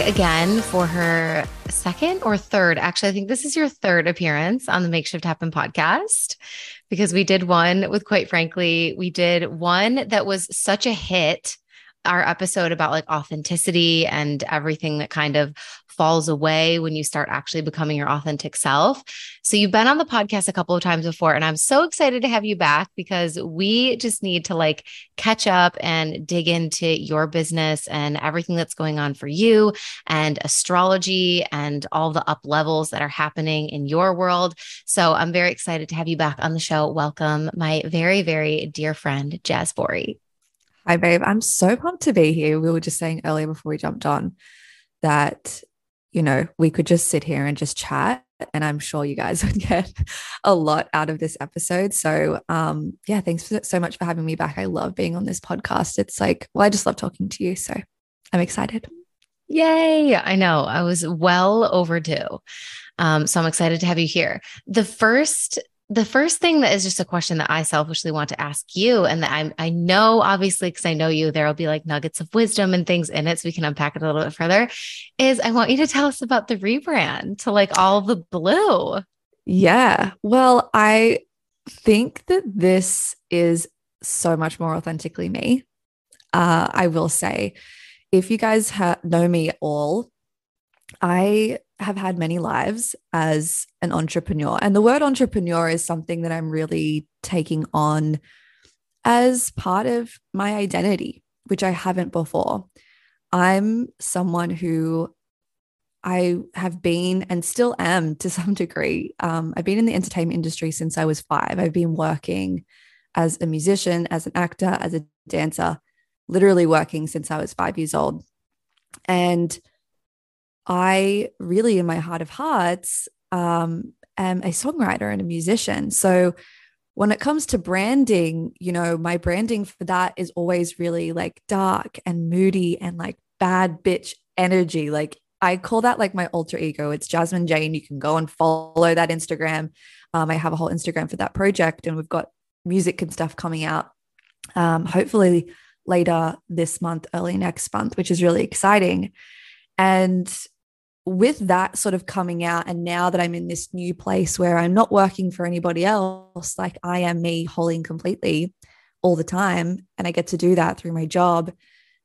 Again for her second or third. Actually, I think this is your third appearance on the Makeshift Happen podcast because we did one with, quite frankly, we did one that was such a hit. Our episode about like authenticity and everything that kind of falls away when you start actually becoming your authentic self. So you've been on the podcast a couple of times before, and I'm so excited to have you back because we just need to like catch up and dig into your business and everything that's going on for you and astrology and all the up levels that are happening in your world. So I'm very excited to have you back on the show. Welcome, my very, very dear friend, Jazz Bori. Hi, babe. I'm so pumped to be here. We were just saying earlier before we jumped on that you know, we could just sit here and just chat. And I'm sure you guys would get a lot out of this episode. So, um, yeah, thanks so much for having me back. I love being on this podcast. It's like, well, I just love talking to you. So I'm excited. Yay. I know I was well overdue. Um, so I'm excited to have you here. The first the first thing that is just a question that I selfishly want to ask you, and that I, I know, obviously, because I know you, there will be like nuggets of wisdom and things in it, so we can unpack it a little bit further. Is I want you to tell us about the rebrand to like all the blue. Yeah. Well, I think that this is so much more authentically me. Uh, I will say, if you guys ha- know me at all, I have had many lives as an entrepreneur. And the word entrepreneur is something that I'm really taking on as part of my identity, which I haven't before. I'm someone who I have been and still am to some degree. Um, I've been in the entertainment industry since I was five. I've been working as a musician, as an actor, as a dancer, literally working since I was five years old. And I really, in my heart of hearts, um, am a songwriter and a musician. So when it comes to branding, you know, my branding for that is always really like dark and moody and like bad bitch energy. Like I call that like my alter ego. It's Jasmine Jane. You can go and follow that Instagram. Um, I have a whole Instagram for that project, and we've got music and stuff coming out. Um, hopefully later this month, early next month, which is really exciting. And with that sort of coming out, and now that I'm in this new place where I'm not working for anybody else, like I am me wholly and completely all the time, and I get to do that through my job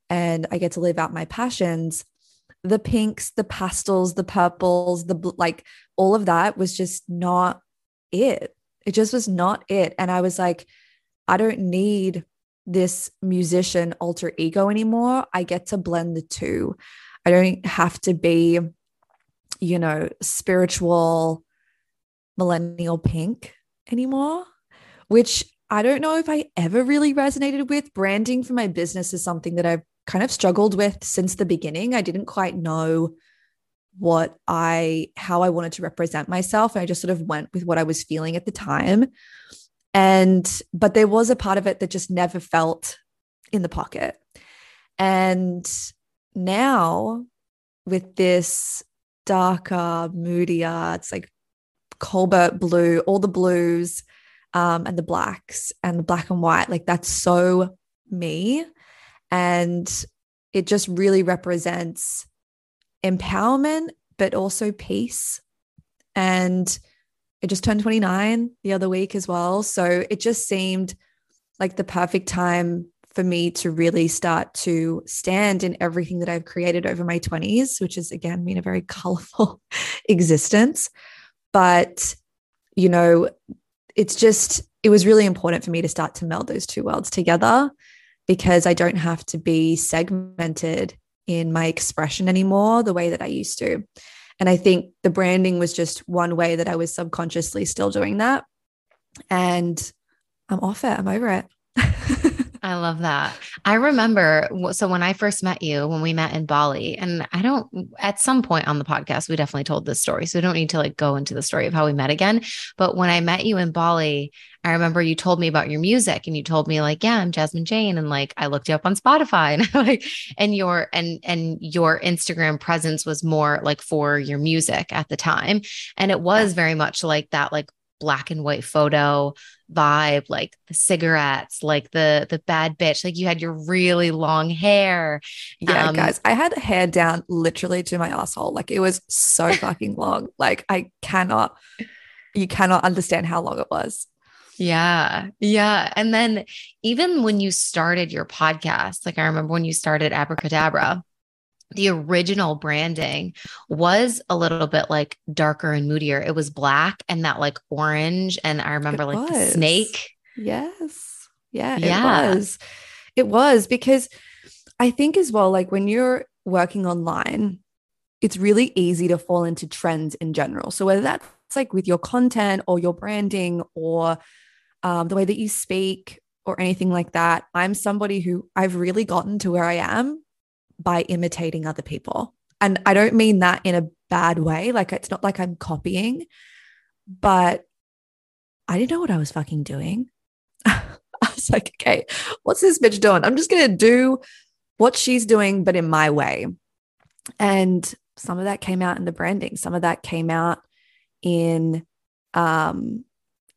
and I get to live out my passions. The pinks, the pastels, the purples, the like, all of that was just not it. It just was not it. And I was like, I don't need this musician alter ego anymore. I get to blend the two. I don't have to be you know, spiritual millennial pink anymore, which I don't know if I ever really resonated with. Branding for my business is something that I've kind of struggled with since the beginning. I didn't quite know what I how I wanted to represent myself and I just sort of went with what I was feeling at the time. And but there was a part of it that just never felt in the pocket. And now with this darker, moodier. It's like cobalt blue, all the blues um, and the blacks and the black and white. Like that's so me. And it just really represents empowerment, but also peace. And it just turned 29 the other week as well. So it just seemed like the perfect time for me to really start to stand in everything that I've created over my 20s, which has again been a very colorful existence. But, you know, it's just, it was really important for me to start to meld those two worlds together because I don't have to be segmented in my expression anymore the way that I used to. And I think the branding was just one way that I was subconsciously still doing that. And I'm off it. I'm over it. I love that. I remember so when I first met you, when we met in Bali, and I don't at some point on the podcast, we definitely told this story. So we don't need to like go into the story of how we met again. But when I met you in Bali, I remember you told me about your music and you told me like, yeah, I'm Jasmine Jane. And like I looked you up on Spotify and like and your and and your Instagram presence was more like for your music at the time. And it was very much like that, like black and white photo vibe like the cigarettes like the the bad bitch like you had your really long hair yeah um, guys i had hair down literally to my asshole like it was so fucking long like i cannot you cannot understand how long it was yeah. Yeah. And then even when you started your podcast, like I remember when you started Abracadabra, the original branding was a little bit like darker and moodier. It was black and that like orange. And I remember it like was. the snake. Yes. Yeah. Yeah. It was. It was because I think as well, like when you're working online, it's really easy to fall into trends in general. So whether that's like with your content or your branding or um, the way that you speak or anything like that, I'm somebody who I've really gotten to where I am by imitating other people. And I don't mean that in a bad way. Like it's not like I'm copying, but I didn't know what I was fucking doing. I was like, okay, what's this bitch doing? I'm just going to do what she's doing, but in my way. And some of that came out in the branding, some of that came out in, um,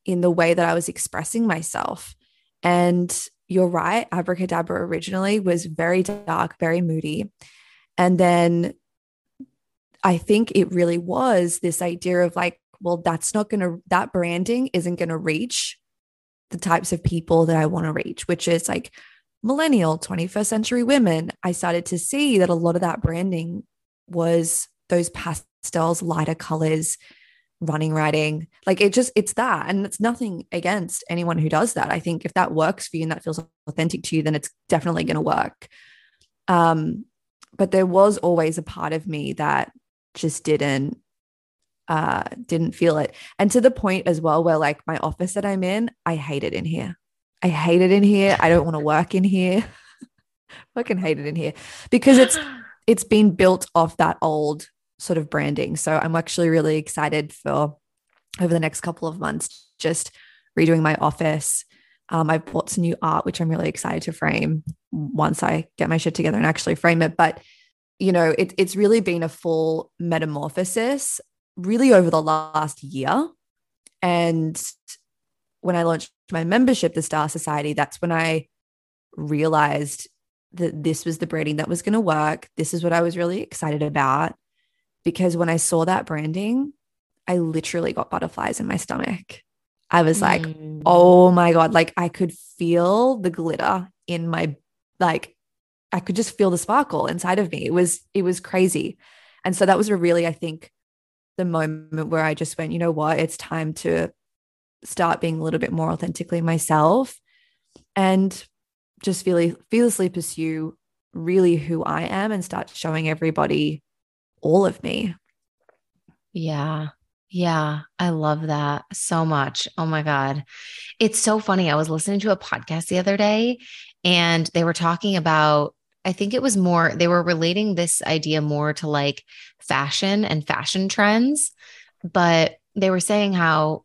in the way that I was expressing myself. And you're right. Abracadabra originally was very dark, very moody. And then I think it really was this idea of like, well, that's not going to, that branding isn't going to reach the types of people that I want to reach, which is like millennial, 21st century women. I started to see that a lot of that branding was those pastels, lighter colors, running writing like it just it's that and it's nothing against anyone who does that. I think if that works for you and that feels authentic to you then it's definitely going to work. Um but there was always a part of me that just didn't uh didn't feel it. And to the point as well where like my office that i'm in i hate it in here. I hate it in here. I don't want to work in here. Fucking hate it in here. Because it's it's been built off that old sort of branding. So I'm actually really excited for over the next couple of months, just redoing my office. Um, I've bought some new art, which I'm really excited to frame once I get my shit together and actually frame it. But, you know, it, it's really been a full metamorphosis really over the last year. And when I launched my membership, the Star Society, that's when I realized that this was the branding that was going to work. This is what I was really excited about because when I saw that branding, I literally got butterflies in my stomach. I was like, mm. oh my God, like I could feel the glitter in my, like, I could just feel the sparkle inside of me. It was, it was crazy. And so that was a really, I think, the moment where I just went, you know what, it's time to start being a little bit more authentically myself and just feel, fearlessly pursue really who I am and start showing everybody all of me. Yeah. Yeah, I love that so much. Oh my God. It's so funny. I was listening to a podcast the other day and they were talking about, I think it was more, they were relating this idea more to like fashion and fashion trends, but they were saying how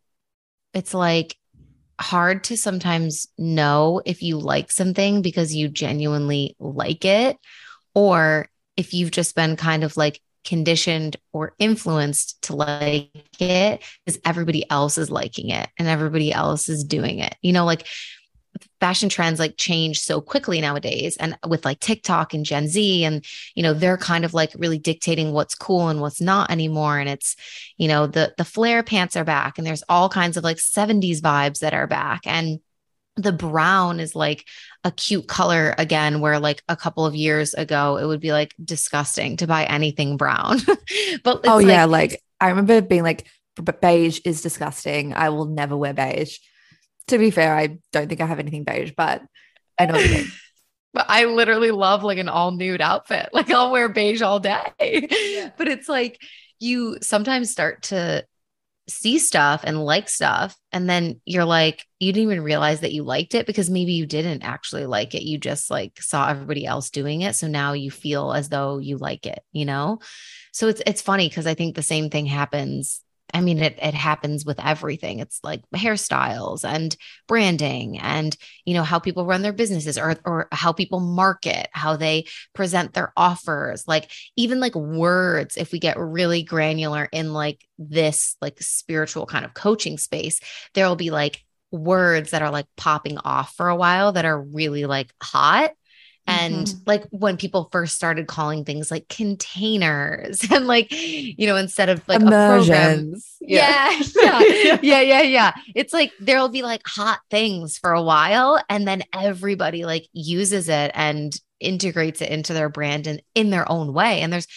it's like hard to sometimes know if you like something because you genuinely like it or if you've just been kind of like conditioned or influenced to like it is everybody else is liking it and everybody else is doing it. You know, like fashion trends like change so quickly nowadays and with like TikTok and Gen Z and you know they're kind of like really dictating what's cool and what's not anymore and it's you know the the flare pants are back and there's all kinds of like 70s vibes that are back and the brown is like a cute color again where like a couple of years ago it would be like disgusting to buy anything brown. But oh like, yeah like i remember being like beige is disgusting. I will never wear beige. To be fair i don't think i have anything beige but i know what you mean. But i literally love like an all nude outfit. Like i'll wear beige all day. Yeah. but it's like you sometimes start to see stuff and like stuff and then you're like you didn't even realize that you liked it because maybe you didn't actually like it. You just like saw everybody else doing it. So now you feel as though you like it you know? So it's it's funny because i think the same thing happens I mean, it, it happens with everything. It's like hairstyles and branding and, you know, how people run their businesses or, or how people market, how they present their offers, like even like words. If we get really granular in like this, like spiritual kind of coaching space, there will be like words that are like popping off for a while that are really like hot and mm-hmm. like when people first started calling things like containers and like, you know, instead of like Immersions. Yeah. Yeah, yeah. yeah. Yeah. Yeah. It's like there'll be like hot things for a while and then everybody like uses it and integrates it into their brand and in their own way. And there's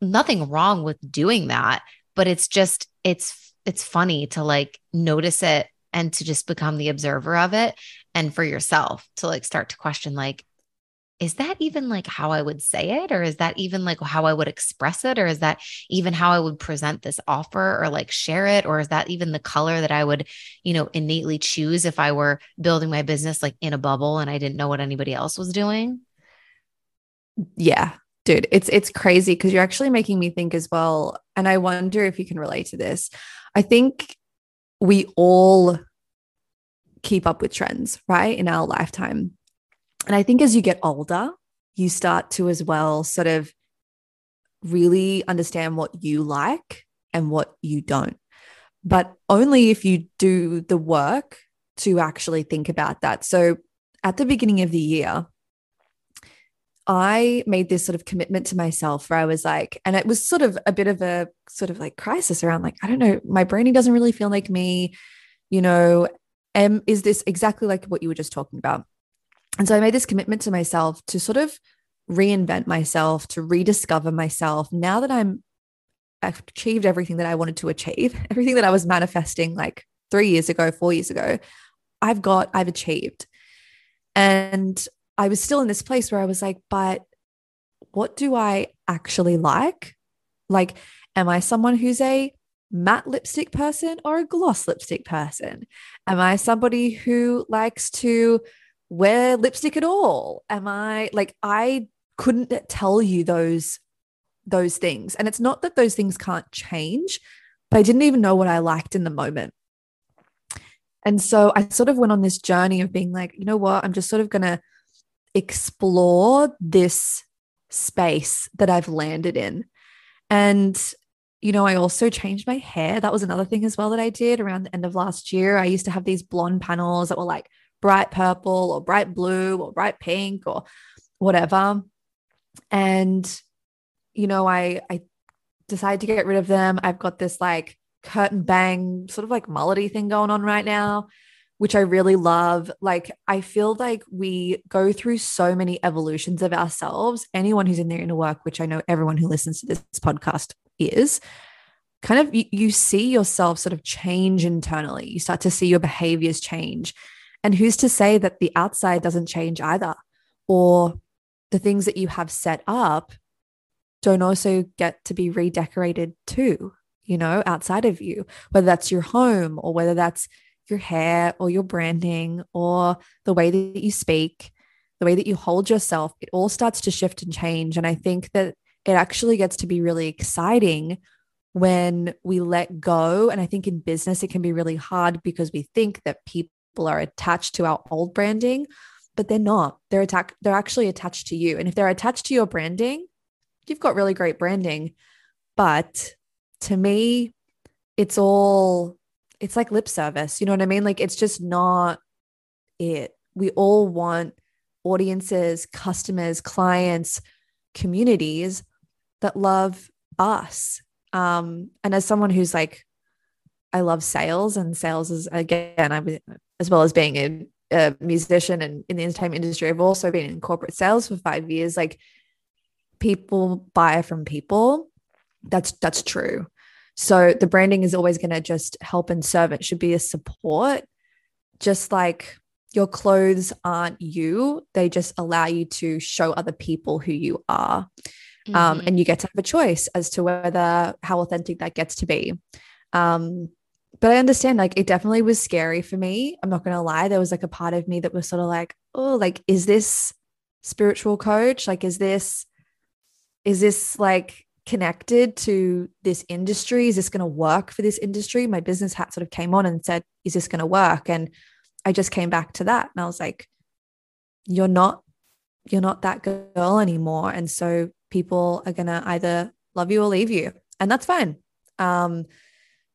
nothing wrong with doing that, but it's just, it's, it's funny to like notice it and to just become the observer of it and for yourself to like start to question like is that even like how I would say it? Or is that even like how I would express it? Or is that even how I would present this offer or like share it? Or is that even the color that I would, you know, innately choose if I were building my business like in a bubble and I didn't know what anybody else was doing? Yeah, dude, it's it's crazy because you're actually making me think as well. And I wonder if you can relate to this. I think we all keep up with trends, right? In our lifetime and I think as you get older, you start to as well sort of really understand what you like and what you don't. But only if you do the work to actually think about that. So at the beginning of the year, I made this sort of commitment to myself where I was like, and it was sort of a bit of a sort of like crisis around like, I don't know, my branding doesn't really feel like me, you know, um, is this exactly like what you were just talking about? And so I made this commitment to myself to sort of reinvent myself, to rediscover myself. Now that I'm I've achieved everything that I wanted to achieve, everything that I was manifesting like three years ago, four years ago, I've got, I've achieved. And I was still in this place where I was like, but what do I actually like? Like, am I someone who's a matte lipstick person or a gloss lipstick person? Am I somebody who likes to wear lipstick at all? Am I like, I couldn't tell you those those things. And it's not that those things can't change but i didn't even know what i liked in the moment. And so i sort of went on this journey of being like you know what? I'm just sort of going to explore this space that i've landed in. And you know i also changed my hair. That was another thing as well that i did around the end of last year. I used to have these blonde panels that were like bright purple or bright blue or bright pink or whatever. And, you know, I, I decided to get rid of them. I've got this like curtain bang, sort of like mullety thing going on right now, which I really love. Like, I feel like we go through so many evolutions of ourselves. Anyone who's in their inner work, which I know everyone who listens to this podcast is, kind of you, you see yourself sort of change internally. You start to see your behaviors change. And who's to say that the outside doesn't change either? Or the things that you have set up don't also get to be redecorated too, you know, outside of you, whether that's your home or whether that's your hair or your branding or the way that you speak, the way that you hold yourself, it all starts to shift and change. And I think that it actually gets to be really exciting when we let go. And I think in business, it can be really hard because we think that people people are attached to our old branding, but they're not. They're attack they're actually attached to you. And if they're attached to your branding, you've got really great branding. But to me, it's all it's like lip service. You know what I mean? Like it's just not it. We all want audiences, customers, clients, communities that love us. Um, and as someone who's like, I love sales, and sales is again, I as well as being a, a musician and in the entertainment industry, I've also been in corporate sales for five years. Like people buy from people. That's that's true. So the branding is always going to just help and serve. It should be a support, just like your clothes aren't you. They just allow you to show other people who you are. Um, and you get to have a choice as to whether how authentic that gets to be. Um, but I understand like it definitely was scary for me. I'm not going to lie. There was like a part of me that was sort of like, oh, like, is this spiritual coach? Like, is this, is this like connected to this industry? Is this going to work for this industry? My business hat sort of came on and said, is this going to work? And I just came back to that and I was like, you're not, you're not that girl anymore. And so people are going to either love you or leave you. And that's fine. Um,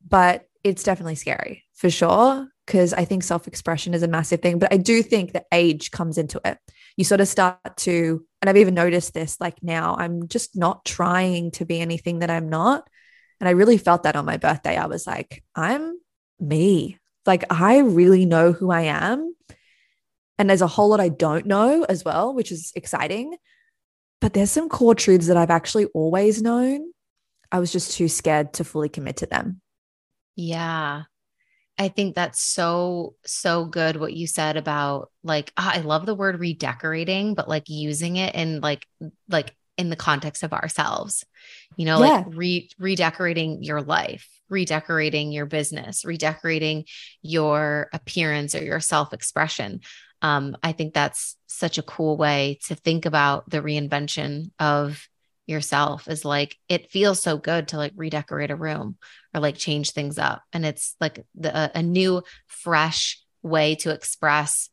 but it's definitely scary for sure because I think self expression is a massive thing. But I do think that age comes into it. You sort of start to, and I've even noticed this like now, I'm just not trying to be anything that I'm not. And I really felt that on my birthday. I was like, I'm me. Like, I really know who I am. And there's a whole lot I don't know as well, which is exciting. But there's some core truths that I've actually always known. I was just too scared to fully commit to them. Yeah. I think that's so, so good what you said about like, oh, I love the word redecorating, but like using it in like, like in the context of ourselves, you know, yeah. like re- redecorating your life, redecorating your business, redecorating your appearance or your self expression. Um, I think that's such a cool way to think about the reinvention of yourself is like it feels so good to like redecorate a room or like change things up. And it's like the, a, a new fresh way to express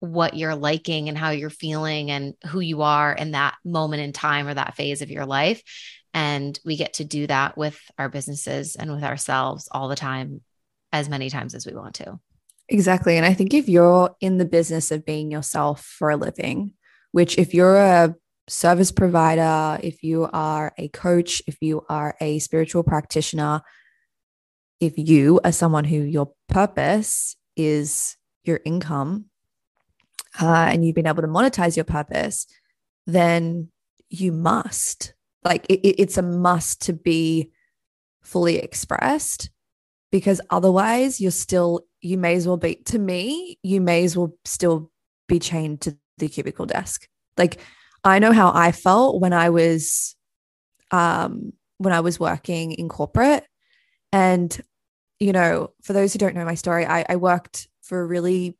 what you're liking and how you're feeling and who you are in that moment in time or that phase of your life. And we get to do that with our businesses and with ourselves all the time as many times as we want to. Exactly. And i think if you're in the business of being yourself for a living which if you're a service provider, if you are a coach, if you are a spiritual practitioner, if you are someone who your purpose is your income uh, and you've been able to monetize your purpose, then you must. Like it, it's a must to be fully expressed because otherwise you're still, you may as well be, to me, you may as well still be chained to the cubicle desk. Like I know how I felt when I was um when I was working in corporate. And, you know, for those who don't know my story, I, I worked for a really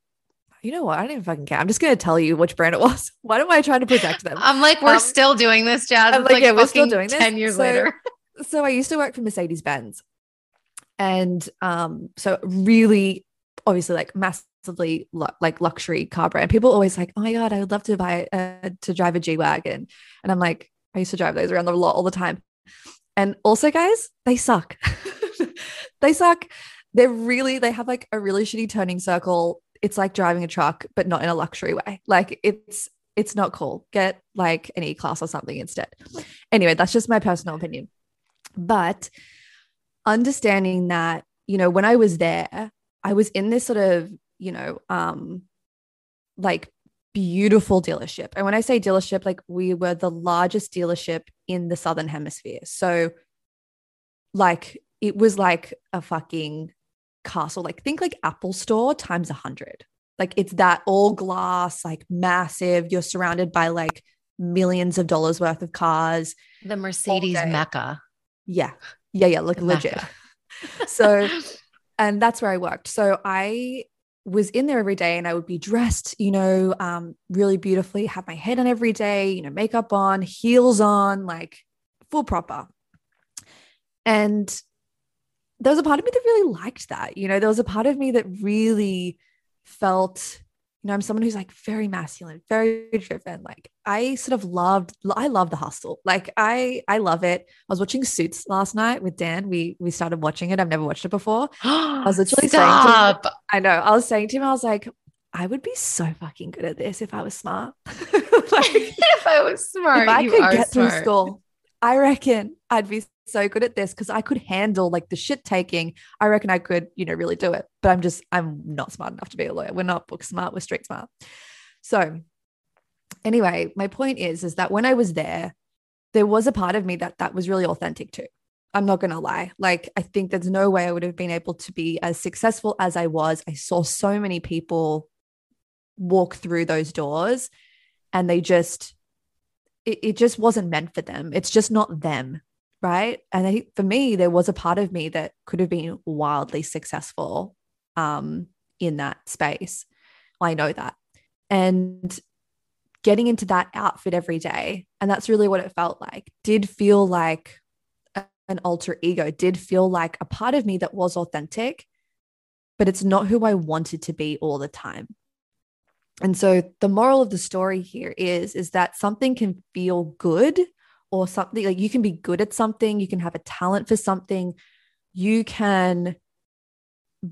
you know what? I don't even fucking care. I'm just gonna tell you which brand it was. Why am I trying to protect them? I'm like, we're um, still doing this, Jazz. I'm like, like, yeah, we're still doing this. 10 years so, later. so I used to work for Mercedes Benz. And um, so really obviously like mass massively like luxury car brand. People always like, oh my god, I would love to buy uh, to drive a G wagon, and I'm like, I used to drive those around the lot all the time. And also, guys, they suck. they suck. They're really they have like a really shitty turning circle. It's like driving a truck, but not in a luxury way. Like it's it's not cool. Get like an E class or something instead. Anyway, that's just my personal opinion. But understanding that, you know, when I was there, I was in this sort of you know, um, like beautiful dealership. And when I say dealership, like we were the largest dealership in the Southern Hemisphere. So, like, it was like a fucking castle. Like, think like Apple Store times a hundred. Like, it's that all glass, like massive. You're surrounded by like millions of dollars worth of cars. The Mercedes Mecca. Yeah. Yeah. Yeah. Like, legit. so, and that's where I worked. So, I was in there every day and I would be dressed, you know, um, really beautifully, have my head on every day, you know, makeup on, heels on, like full proper. And there was a part of me that really liked that. You know, there was a part of me that really felt you know, I'm someone who's like very masculine, very driven. Like I sort of loved, I love the hustle. Like I, I love it. I was watching Suits last night with Dan. We we started watching it. I've never watched it before. I was literally Stop. saying, to him, I know. I was saying to him, I was like, I would be so fucking good at this if I was smart. like, if I was smart, if I could get smart. through school, I reckon I'd be so good at this because I could handle like the shit taking. I reckon I could, you know, really do it. But I'm just, I'm not smart enough to be a lawyer. We're not book smart, we're street smart. So, anyway, my point is, is that when I was there, there was a part of me that that was really authentic too. I'm not going to lie. Like, I think there's no way I would have been able to be as successful as I was. I saw so many people walk through those doors and they just, it, it just wasn't meant for them. It's just not them. Right. And I think for me, there was a part of me that could have been wildly successful um, in that space. I know that. And getting into that outfit every day, and that's really what it felt like, did feel like an alter ego, did feel like a part of me that was authentic, but it's not who I wanted to be all the time. And so the moral of the story here is is that something can feel good or something like you can be good at something, you can have a talent for something, you can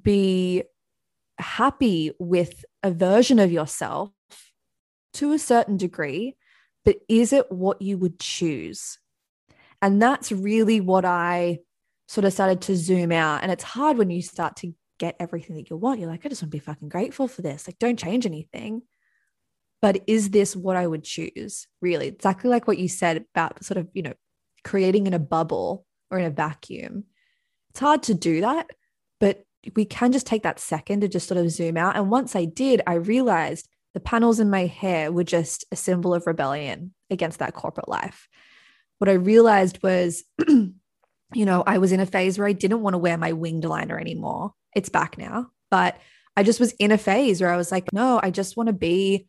be happy with a version of yourself to a certain degree, but is it what you would choose? And that's really what I sort of started to zoom out. And it's hard when you start to get everything that you want. You're like, I just want to be fucking grateful for this. Like, don't change anything. But is this what I would choose? Really, exactly like what you said about sort of, you know, creating in a bubble or in a vacuum. It's hard to do that, but we can just take that second to just sort of zoom out. And once I did, I realized the panels in my hair were just a symbol of rebellion against that corporate life. What I realized was, you know, I was in a phase where I didn't want to wear my winged liner anymore. It's back now, but I just was in a phase where I was like, no, I just want to be,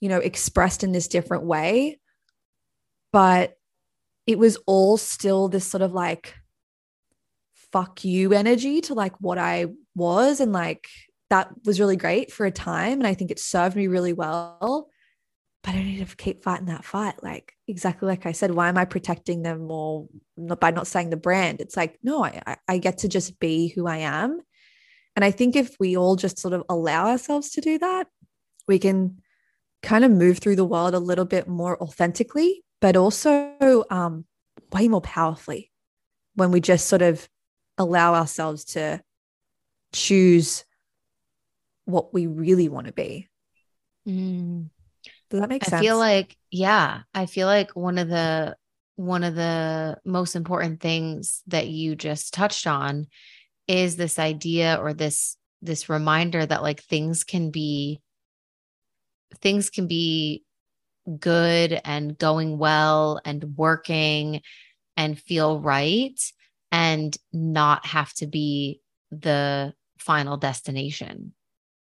you know, expressed in this different way. But it was all still this sort of like, fuck you energy to like what I was. And like, that was really great for a time. And I think it served me really well. But I need to keep fighting that fight. Like, exactly like I said, why am I protecting them more by not saying the brand? It's like, no, I, I get to just be who I am. And I think if we all just sort of allow ourselves to do that, we can kind of move through the world a little bit more authentically, but also um, way more powerfully when we just sort of allow ourselves to choose what we really want to be. Mm. Does that make sense? I feel like, yeah, I feel like one of the one of the most important things that you just touched on is this idea or this this reminder that like things can be things can be good and going well and working and feel right and not have to be the final destination.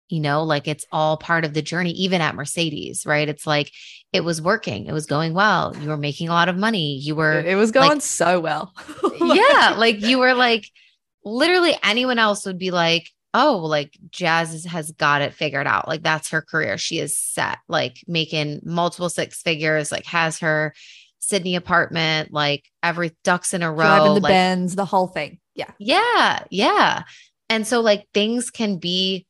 You know like it's all part of the journey even at mercedes right? It's like it was working. It was going well. You were making a lot of money. You were it was going like, so well. Yeah like you were like literally anyone else would be like, oh, like Jazz has got it figured out. Like that's her career. She is set, like making multiple six figures, like has her Sydney apartment, like every ducks in a row, driving the like, Benz, the whole thing. Yeah. Yeah. Yeah. And so like things can be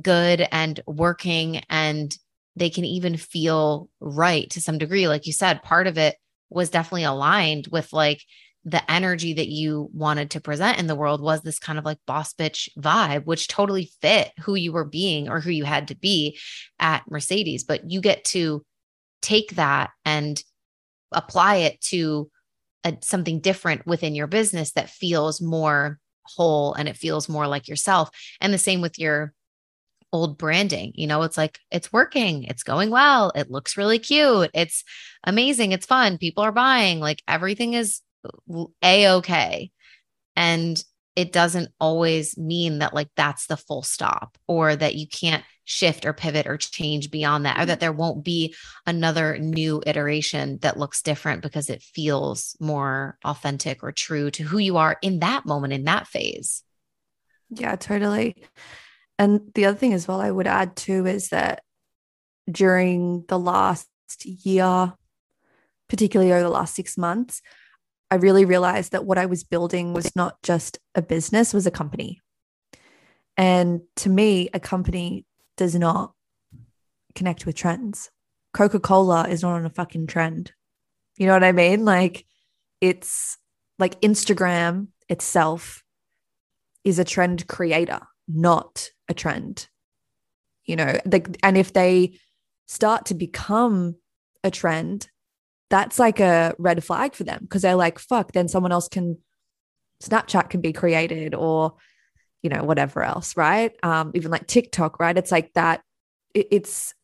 good and working and they can even feel right to some degree. Like you said, part of it was definitely aligned with like the energy that you wanted to present in the world was this kind of like boss bitch vibe, which totally fit who you were being or who you had to be at Mercedes. But you get to take that and apply it to a, something different within your business that feels more whole and it feels more like yourself. And the same with your old branding. You know, it's like it's working, it's going well, it looks really cute, it's amazing, it's fun, people are buying, like everything is a okay. And it doesn't always mean that like that's the full stop or that you can't shift or pivot or change beyond that or mm-hmm. that there won't be another new iteration that looks different because it feels more authentic or true to who you are in that moment in that phase. Yeah, totally. And the other thing as well I would add too is that during the last year, particularly over the last 6 months, I really realized that what I was building was not just a business, was a company. And to me, a company does not connect with trends. Coca Cola is not on a fucking trend. You know what I mean? Like, it's like Instagram itself is a trend creator, not a trend. You know, and if they start to become a trend, that's like a red flag for them because they're like, fuck, then someone else can, Snapchat can be created or, you know, whatever else, right? Um, even like TikTok, right? It's like that, it, it's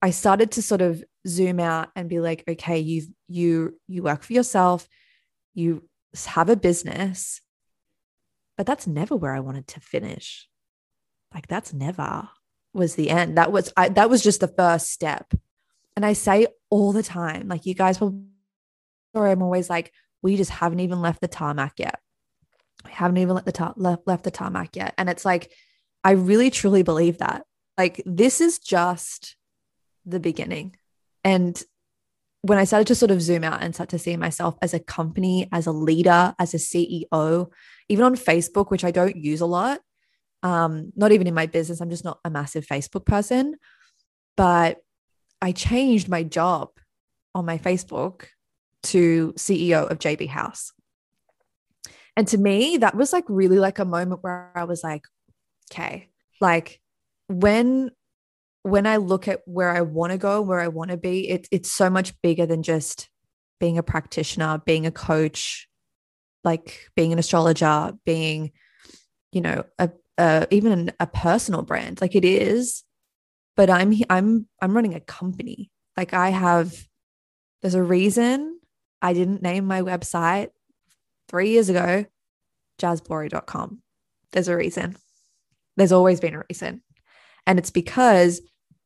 I started to sort of zoom out and be like, okay, you've you you work for yourself, you have a business, but that's never where I wanted to finish. Like that's never was the end. That was I, that was just the first step. And I say all the time, like you guys will, or I'm always like, we just haven't even left the tarmac yet. We haven't even let the tar- left, left the tarmac yet. And it's like, I really truly believe that. Like this is just the beginning. And when I started to sort of zoom out and start to see myself as a company, as a leader, as a CEO, even on Facebook, which I don't use a lot, um, not even in my business, I'm just not a massive Facebook person. But I changed my job on my Facebook to CEO of JB House. And to me, that was like really like a moment where I was like, okay, like when when I look at where I want to go, where I want to be, it's it's so much bigger than just being a practitioner, being a coach, like being an astrologer, being, you know, a, a even a personal brand. Like it is, but I'm I'm I'm running a company. Like I have there's a reason I didn't name my website 3 years ago jazzbory.com. There's a reason. There's always been a reason. And it's because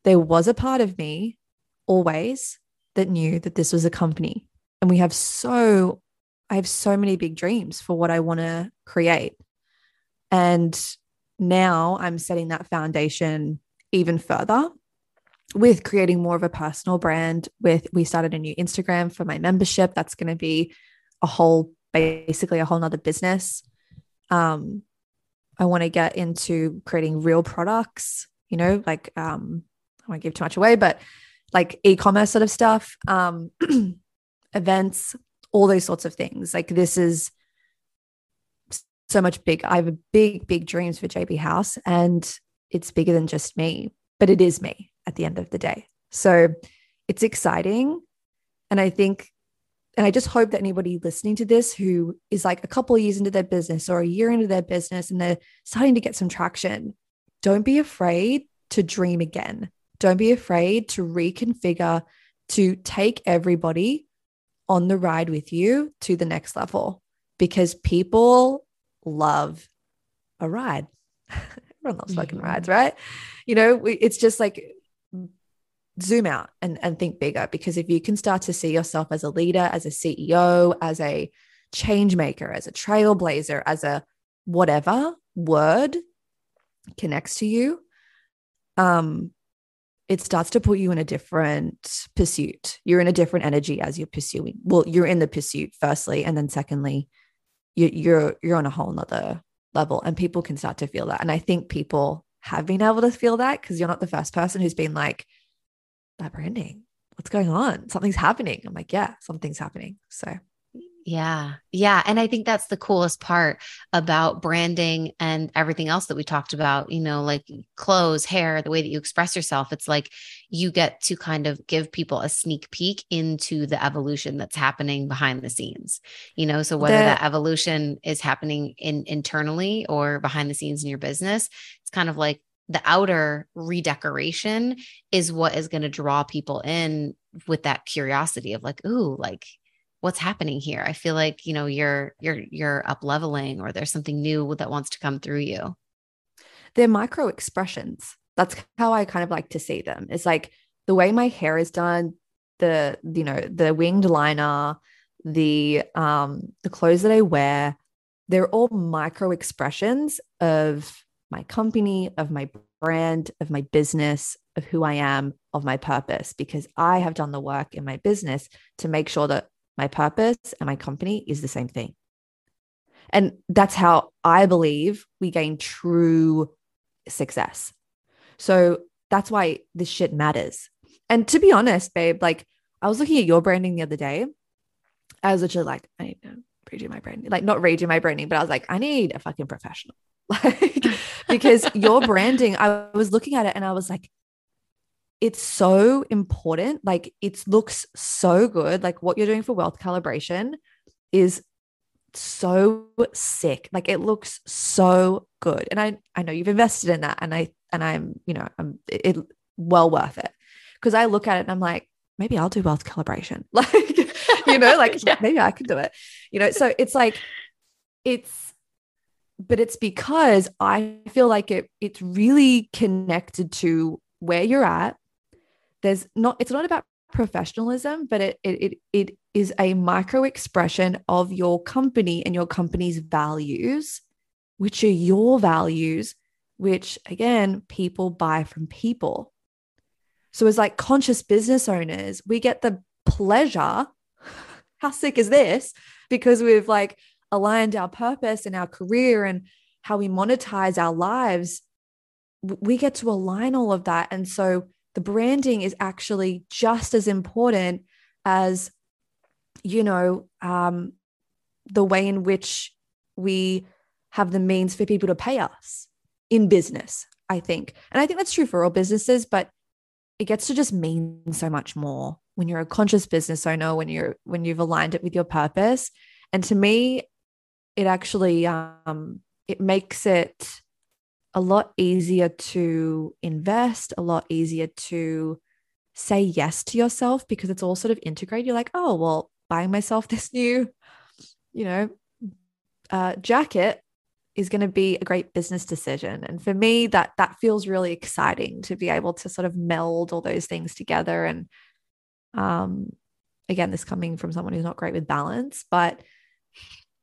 there was a part of me always that knew that this was a company. And we have so, I have so many big dreams for what I want to create. And now I'm setting that foundation even further with creating more of a personal brand with we started a new instagram for my membership. That's going to be a whole basically a whole nother business. Um i want to get into creating real products you know like um i won't give too much away but like e-commerce sort of stuff um events all those sorts of things. Like this is so much big i have a big big dreams for jb house and it's bigger than just me, but it is me at the end of the day. So it's exciting. And I think, and I just hope that anybody listening to this who is like a couple years into their business or a year into their business and they're starting to get some traction, don't be afraid to dream again. Don't be afraid to reconfigure, to take everybody on the ride with you to the next level because people love a ride. everyone loves fucking rides, right? You know, we, it's just like zoom out and, and think bigger because if you can start to see yourself as a leader, as a CEO, as a change maker, as a trailblazer, as a whatever word connects to you, um, it starts to put you in a different pursuit. You're in a different energy as you're pursuing. Well, you're in the pursuit, firstly, and then secondly, you, you're you're on a whole nother level and people can start to feel that. And I think people have been able to feel that because you're not the first person who's been like, that branding, what's going on? Something's happening. I'm like, yeah, something's happening. So yeah. Yeah. And I think that's the coolest part about branding and everything else that we talked about, you know, like clothes, hair, the way that you express yourself. It's like you get to kind of give people a sneak peek into the evolution that's happening behind the scenes, you know. So whether the- that evolution is happening in internally or behind the scenes in your business, it's kind of like the outer redecoration is what is going to draw people in with that curiosity of like, ooh, like what's happening here? I feel like you know you're you're you're up leveling or there's something new that wants to come through you. They're micro expressions. That's how i kind of like to see them. It's like the way my hair is done the you know the winged liner the um the clothes that i wear they're all micro expressions of my company of my brand of my business of who i am of my purpose because i have done the work in my business to make sure that my purpose and my company is the same thing. And that's how I believe we gain true success. So that's why this shit matters. And to be honest, babe, like I was looking at your branding the other day. I was literally like, I need to redo my branding, like not redo my branding, but I was like, I need a fucking professional. Like, because your branding, I was looking at it and I was like, it's so important. Like it looks so good. Like what you're doing for wealth calibration is so sick. Like it looks so good. And I I know you've invested in that and I and I'm, you know, I'm it well worth it. because I look at it and I'm like, maybe I'll do wealth calibration. Like, you know, like yeah. maybe I can do it. You know, so it's like it's but it's because I feel like it it's really connected to where you're at. There's not it's not about professionalism, but it it it, it is a micro expression of your company and your company's values, which are your values, which again, people buy from people. So as like conscious business owners, we get the pleasure. How sick is this? Because we've like aligned our purpose and our career and how we monetize our lives, we get to align all of that. And so the branding is actually just as important as, you know, um, the way in which we have the means for people to pay us in business, I think. And I think that's true for all businesses, but it gets to just mean so much more when you're a conscious business owner, when you're when you've aligned it with your purpose. And to me, it actually um, it makes it a lot easier to invest, a lot easier to say yes to yourself because it's all sort of integrated. You're like, oh, well, buying myself this new, you know, uh, jacket is going to be a great business decision. And for me, that that feels really exciting to be able to sort of meld all those things together. And um, again, this coming from someone who's not great with balance, but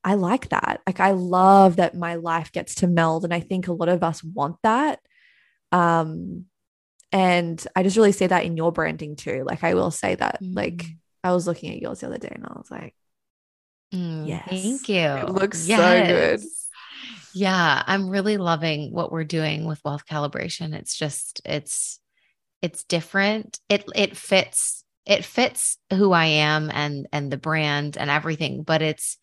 I like that. Like I love that my life gets to meld and I think a lot of us want that. Um and I just really see that in your branding too. Like I will say that mm. like I was looking at yours the other day and I was like mm, yes. Thank you. It looks yes. so good. Yeah, I'm really loving what we're doing with wealth calibration. It's just it's it's different. It it fits it fits who I am and and the brand and everything, but it's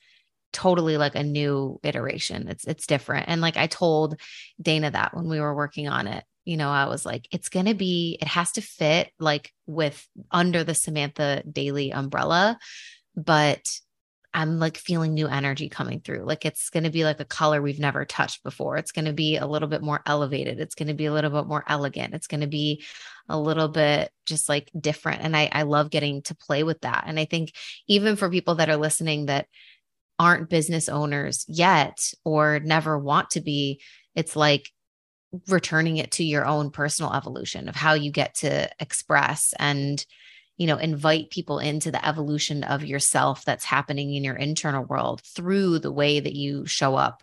totally like a new iteration. It's it's different. And like I told Dana that when we were working on it, you know, I was like, it's gonna be, it has to fit like with under the Samantha Daily umbrella, but I'm like feeling new energy coming through. Like it's going to be like a color we've never touched before. It's going to be a little bit more elevated. It's going to be a little bit more elegant. It's going to be a little bit just like different. And I, I love getting to play with that. And I think even for people that are listening that aren't business owners yet or never want to be, it's like returning it to your own personal evolution of how you get to express and you know invite people into the evolution of yourself that's happening in your internal world through the way that you show up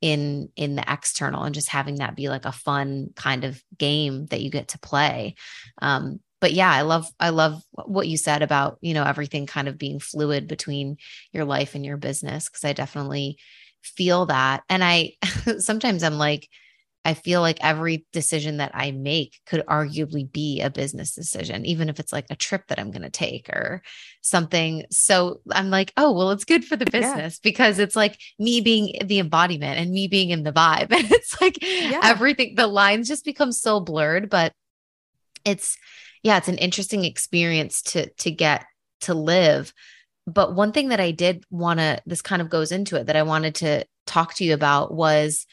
in in the external and just having that be like a fun kind of game that you get to play. Um but yeah, I love I love what you said about, you know, everything kind of being fluid between your life and your business because I definitely feel that. And I sometimes I'm like I feel like every decision that I make could arguably be a business decision, even if it's like a trip that I'm going to take or something. So I'm like, oh, well, it's good for the business yeah. because it's like me being the embodiment and me being in the vibe. And it's like yeah. everything, the lines just become so blurred, but it's yeah, it's an interesting experience to to get to live. But one thing that I did want to this kind of goes into it that I wanted to talk to you about was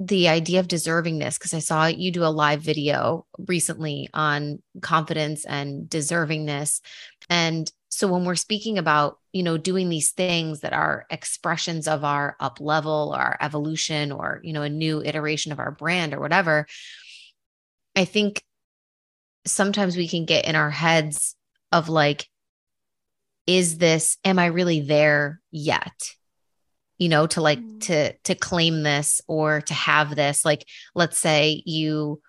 the idea of deservingness because I saw you do a live video recently on confidence and deservingness. And so when we're speaking about, you know, doing these things that are expressions of our up level, or our evolution, or, you know, a new iteration of our brand or whatever, I think sometimes we can get in our heads of like, is this, am I really there yet? You know, to like mm. to to claim this or to have this. Like, let's say you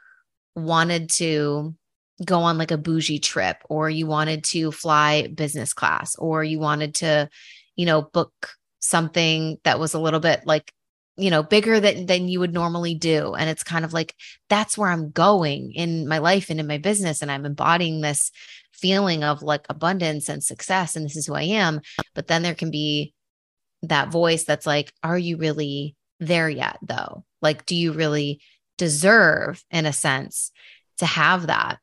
wanted to go on like a bougie trip or you wanted to fly business class or you wanted to, you know, book something that was a little bit like you know bigger than than you would normally do. And it's kind of like that's where i'm going in my life and in my business. And i'm embodying this feeling of like abundance and success and this is who i am. But then there can be that voice that's like are you really there yet though? Like do you really deserve in a sense to have that?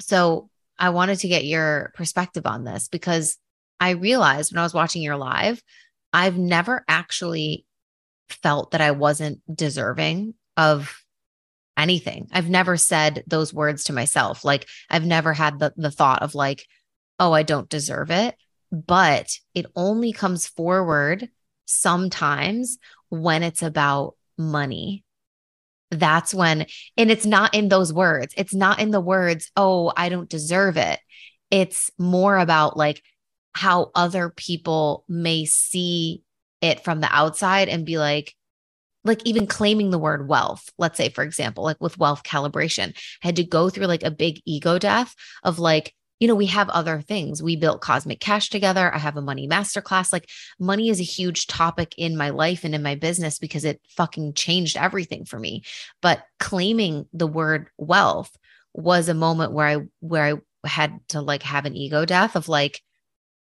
So i wanted to get your perspective on this because i realized when i was watching your live i've never actually felt that I wasn't deserving of anything. I've never said those words to myself. Like I've never had the the thought of like, oh, I don't deserve it. But it only comes forward sometimes when it's about money. That's when, and it's not in those words. It's not in the words, oh, I don't deserve it. It's more about like how other people may see it from the outside and be like, like even claiming the word wealth, let's say, for example, like with wealth calibration, had to go through like a big ego death of like, you know, we have other things. We built Cosmic Cash together. I have a money masterclass. Like, money is a huge topic in my life and in my business because it fucking changed everything for me. But claiming the word wealth was a moment where I, where I had to like have an ego death of like,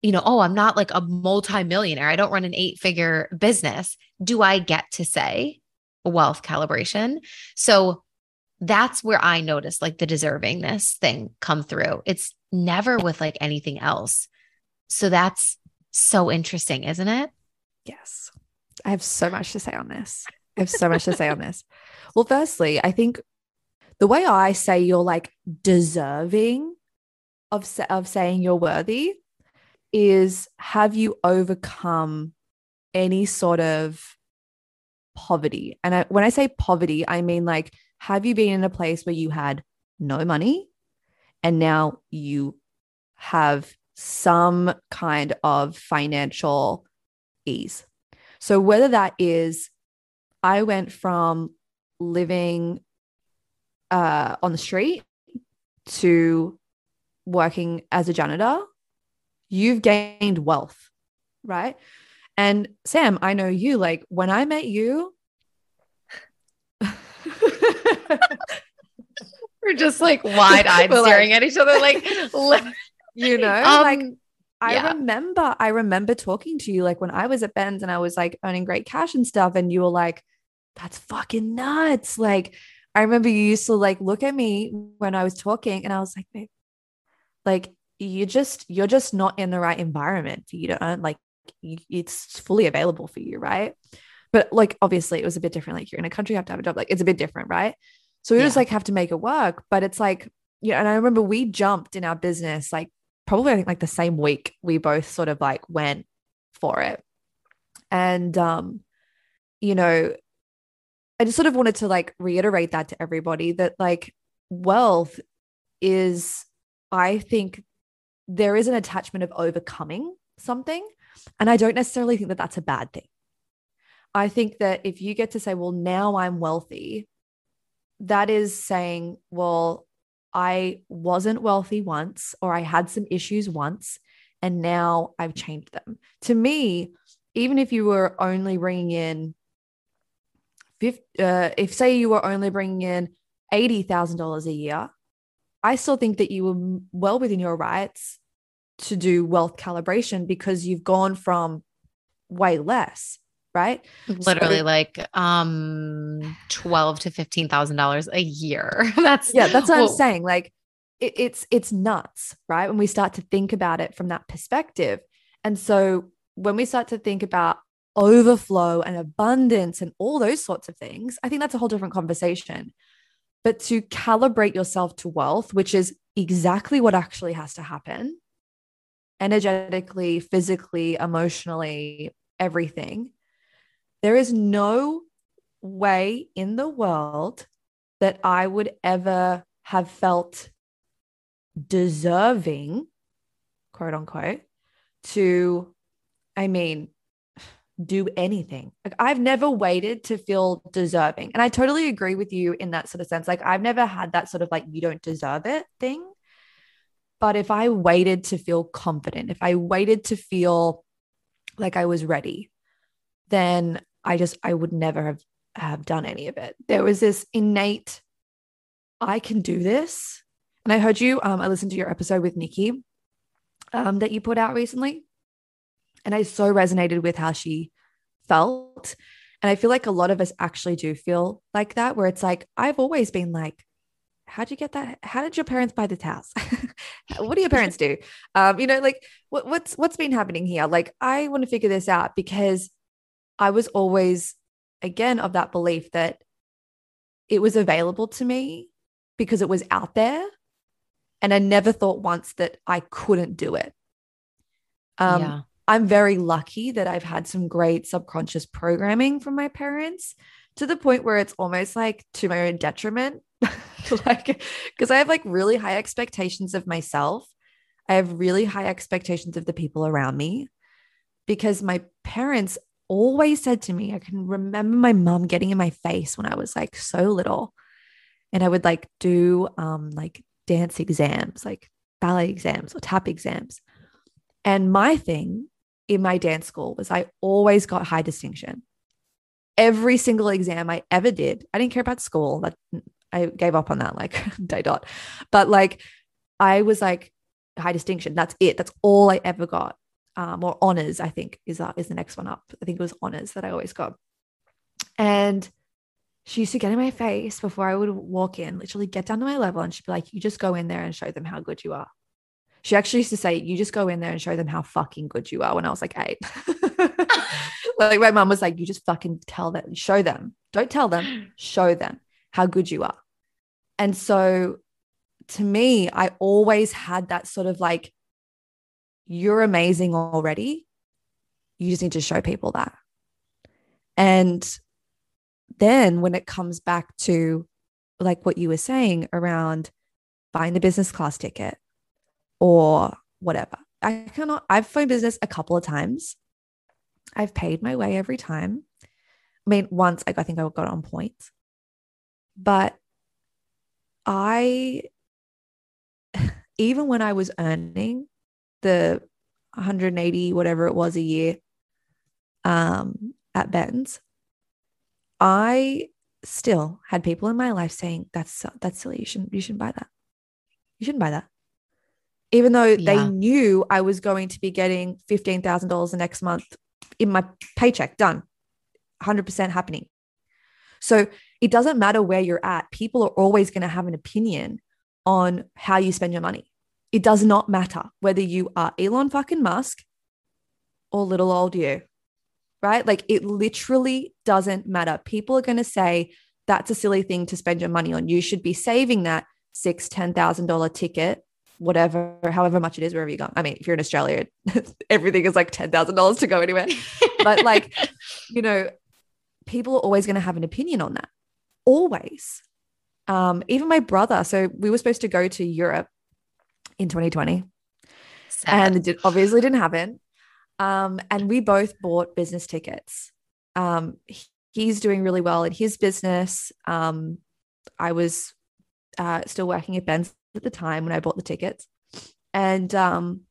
you know, oh, I'm not like a multimillionaire. I don't run an eight figure business. Do I get to say wealth calibration? So that's where I notice like the deservingness thing come through. It's never with like anything else. So that's so interesting, isn't it? Yes. I have so much to say on this. I have so much to say on this. Well, firstly, I think the way I say you're like deserving of of saying you're worthy is have you overcome any sort of poverty? And I, when I say poverty, I mean like have you been in a place where you had no money and now you have some kind of financial ease? So, whether that is, I went from living uh, on the street to working as a janitor, you've gained wealth, right? And Sam, I know you, like when I met you, We're just like wide eyed staring like, at each other, like, you know, um, like I yeah. remember, I remember talking to you like when I was at Ben's and I was like earning great cash and stuff, and you were like, that's fucking nuts. Like, I remember you used to like look at me when I was talking, and I was like, babe, like, you just, you're just not in the right environment for you to earn, like, you, it's fully available for you, right? But like, obviously, it was a bit different. Like, you're in a country, you have to have a job, like, it's a bit different, right? So we yeah. just like have to make it work. But it's like, yeah. And I remember we jumped in our business, like probably I think like the same week we both sort of like went for it. And um, you know, I just sort of wanted to like reiterate that to everybody that like wealth is, I think there is an attachment of overcoming something. And I don't necessarily think that that's a bad thing. I think that if you get to say, well, now I'm wealthy, that is saying, well, I wasn't wealthy once, or I had some issues once, and now I've changed them. To me, even if you were only bringing in, uh, if say you were only bringing in $80,000 a year, I still think that you were well within your rights to do wealth calibration because you've gone from way less right? Literally so, like um twelve to fifteen thousand dollars a year. that's yeah, that's what I'm saying. Like it, it's it's nuts, right? When we start to think about it from that perspective. And so when we start to think about overflow and abundance and all those sorts of things, I think that's a whole different conversation. But to calibrate yourself to wealth, which is exactly what actually has to happen energetically, physically, emotionally, everything, there is no way in the world that I would ever have felt deserving, quote unquote, to, I mean, do anything. Like I've never waited to feel deserving. And I totally agree with you in that sort of sense. Like I've never had that sort of like you don't deserve it thing. But if I waited to feel confident, if I waited to feel like I was ready, then I just I would never have have done any of it. There was this innate I can do this. And I heard you um I listened to your episode with Nikki um that you put out recently. And I so resonated with how she felt. And I feel like a lot of us actually do feel like that where it's like I've always been like how'd you get that? How did your parents buy the house? what do your parents do? Um, you know, like what, what's what's been happening here? Like, I want to figure this out because I was always, again, of that belief that it was available to me because it was out there. And I never thought once that I couldn't do it. Um, yeah. I'm very lucky that I've had some great subconscious programming from my parents to the point where it's almost like to my own detriment. like, because I have like really high expectations of myself. I have really high expectations of the people around me because my parents always said to me, I can remember my mom getting in my face when I was like so little. And I would like do um like dance exams, like ballet exams or tap exams. And my thing in my dance school was I always got high distinction. Every single exam I ever did, I didn't care about school. That I gave up on that like day dot. But like I was like high distinction. That's it. That's all I ever got um, or honors, I think is uh, is the next one up. I think it was honors that I always got. And she used to get in my face before I would walk in, literally get down to my level, and she'd be like, "You just go in there and show them how good you are." She actually used to say, "You just go in there and show them how fucking good you are." When I was like eight, like my mom was like, "You just fucking tell them, show them, don't tell them, show them how good you are." And so, to me, I always had that sort of like you're amazing already. You just need to show people that. And then when it comes back to like what you were saying around buying the business class ticket or whatever, I cannot, I've phoned business a couple of times. I've paid my way every time. I mean, once I, I think I got on points, but I, even when I was earning the 180 whatever it was a year um, at Ben's, I still had people in my life saying that's that's silly. You shouldn't you shouldn't buy that. You shouldn't buy that. Even though yeah. they knew I was going to be getting fifteen thousand dollars the next month in my paycheck, done, hundred percent happening. So it doesn't matter where you're at. People are always going to have an opinion on how you spend your money. It does not matter whether you are Elon fucking Musk or little old you, right? Like it literally doesn't matter. People are going to say that's a silly thing to spend your money on. You should be saving that six, ten thousand dollar ticket, whatever, however much it is, wherever you go. I mean, if you're in Australia, everything is like ten thousand dollars to go anywhere. but like, you know, people are always going to have an opinion on that. Always. Um, even my brother. So we were supposed to go to Europe in 2020. Sad. And it obviously didn't happen. Um, and we both bought business tickets. Um, he's doing really well in his business. Um, I was uh, still working at Ben's at the time when I bought the tickets. And um,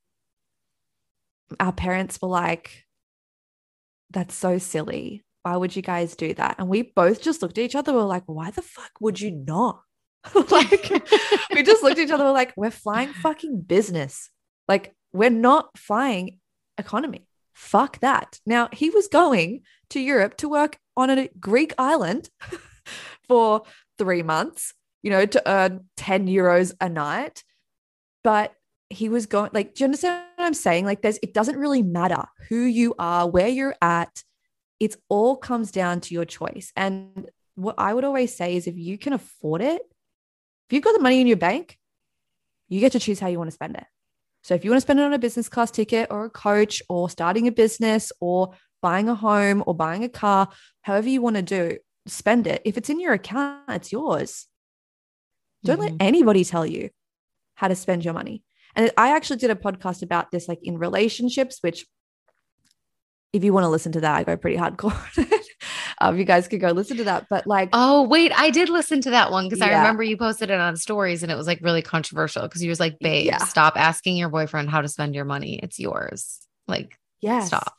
our parents were like, that's so silly. Why would you guys do that? And we both just looked at each other. We are like, why the fuck would you not? like we just looked at each other we're like we're flying fucking business like we're not flying economy fuck that now he was going to europe to work on a greek island for three months you know to earn 10 euros a night but he was going like do you understand what i'm saying like there's it doesn't really matter who you are where you're at it's all comes down to your choice and what i would always say is if you can afford it if you've got the money in your bank, you get to choose how you want to spend it. So if you want to spend it on a business class ticket or a coach or starting a business or buying a home or buying a car, however you want to do, spend it. If it's in your account, it's yours. Don't mm-hmm. let anybody tell you how to spend your money. And I actually did a podcast about this, like in relationships, which if you want to listen to that, I go pretty hardcore. Um, you guys could go listen to that. But like, oh wait, I did listen to that one because yeah. I remember you posted it on stories and it was like really controversial because you was like, babe, yeah. stop asking your boyfriend how to spend your money. It's yours. Like, yeah, stop.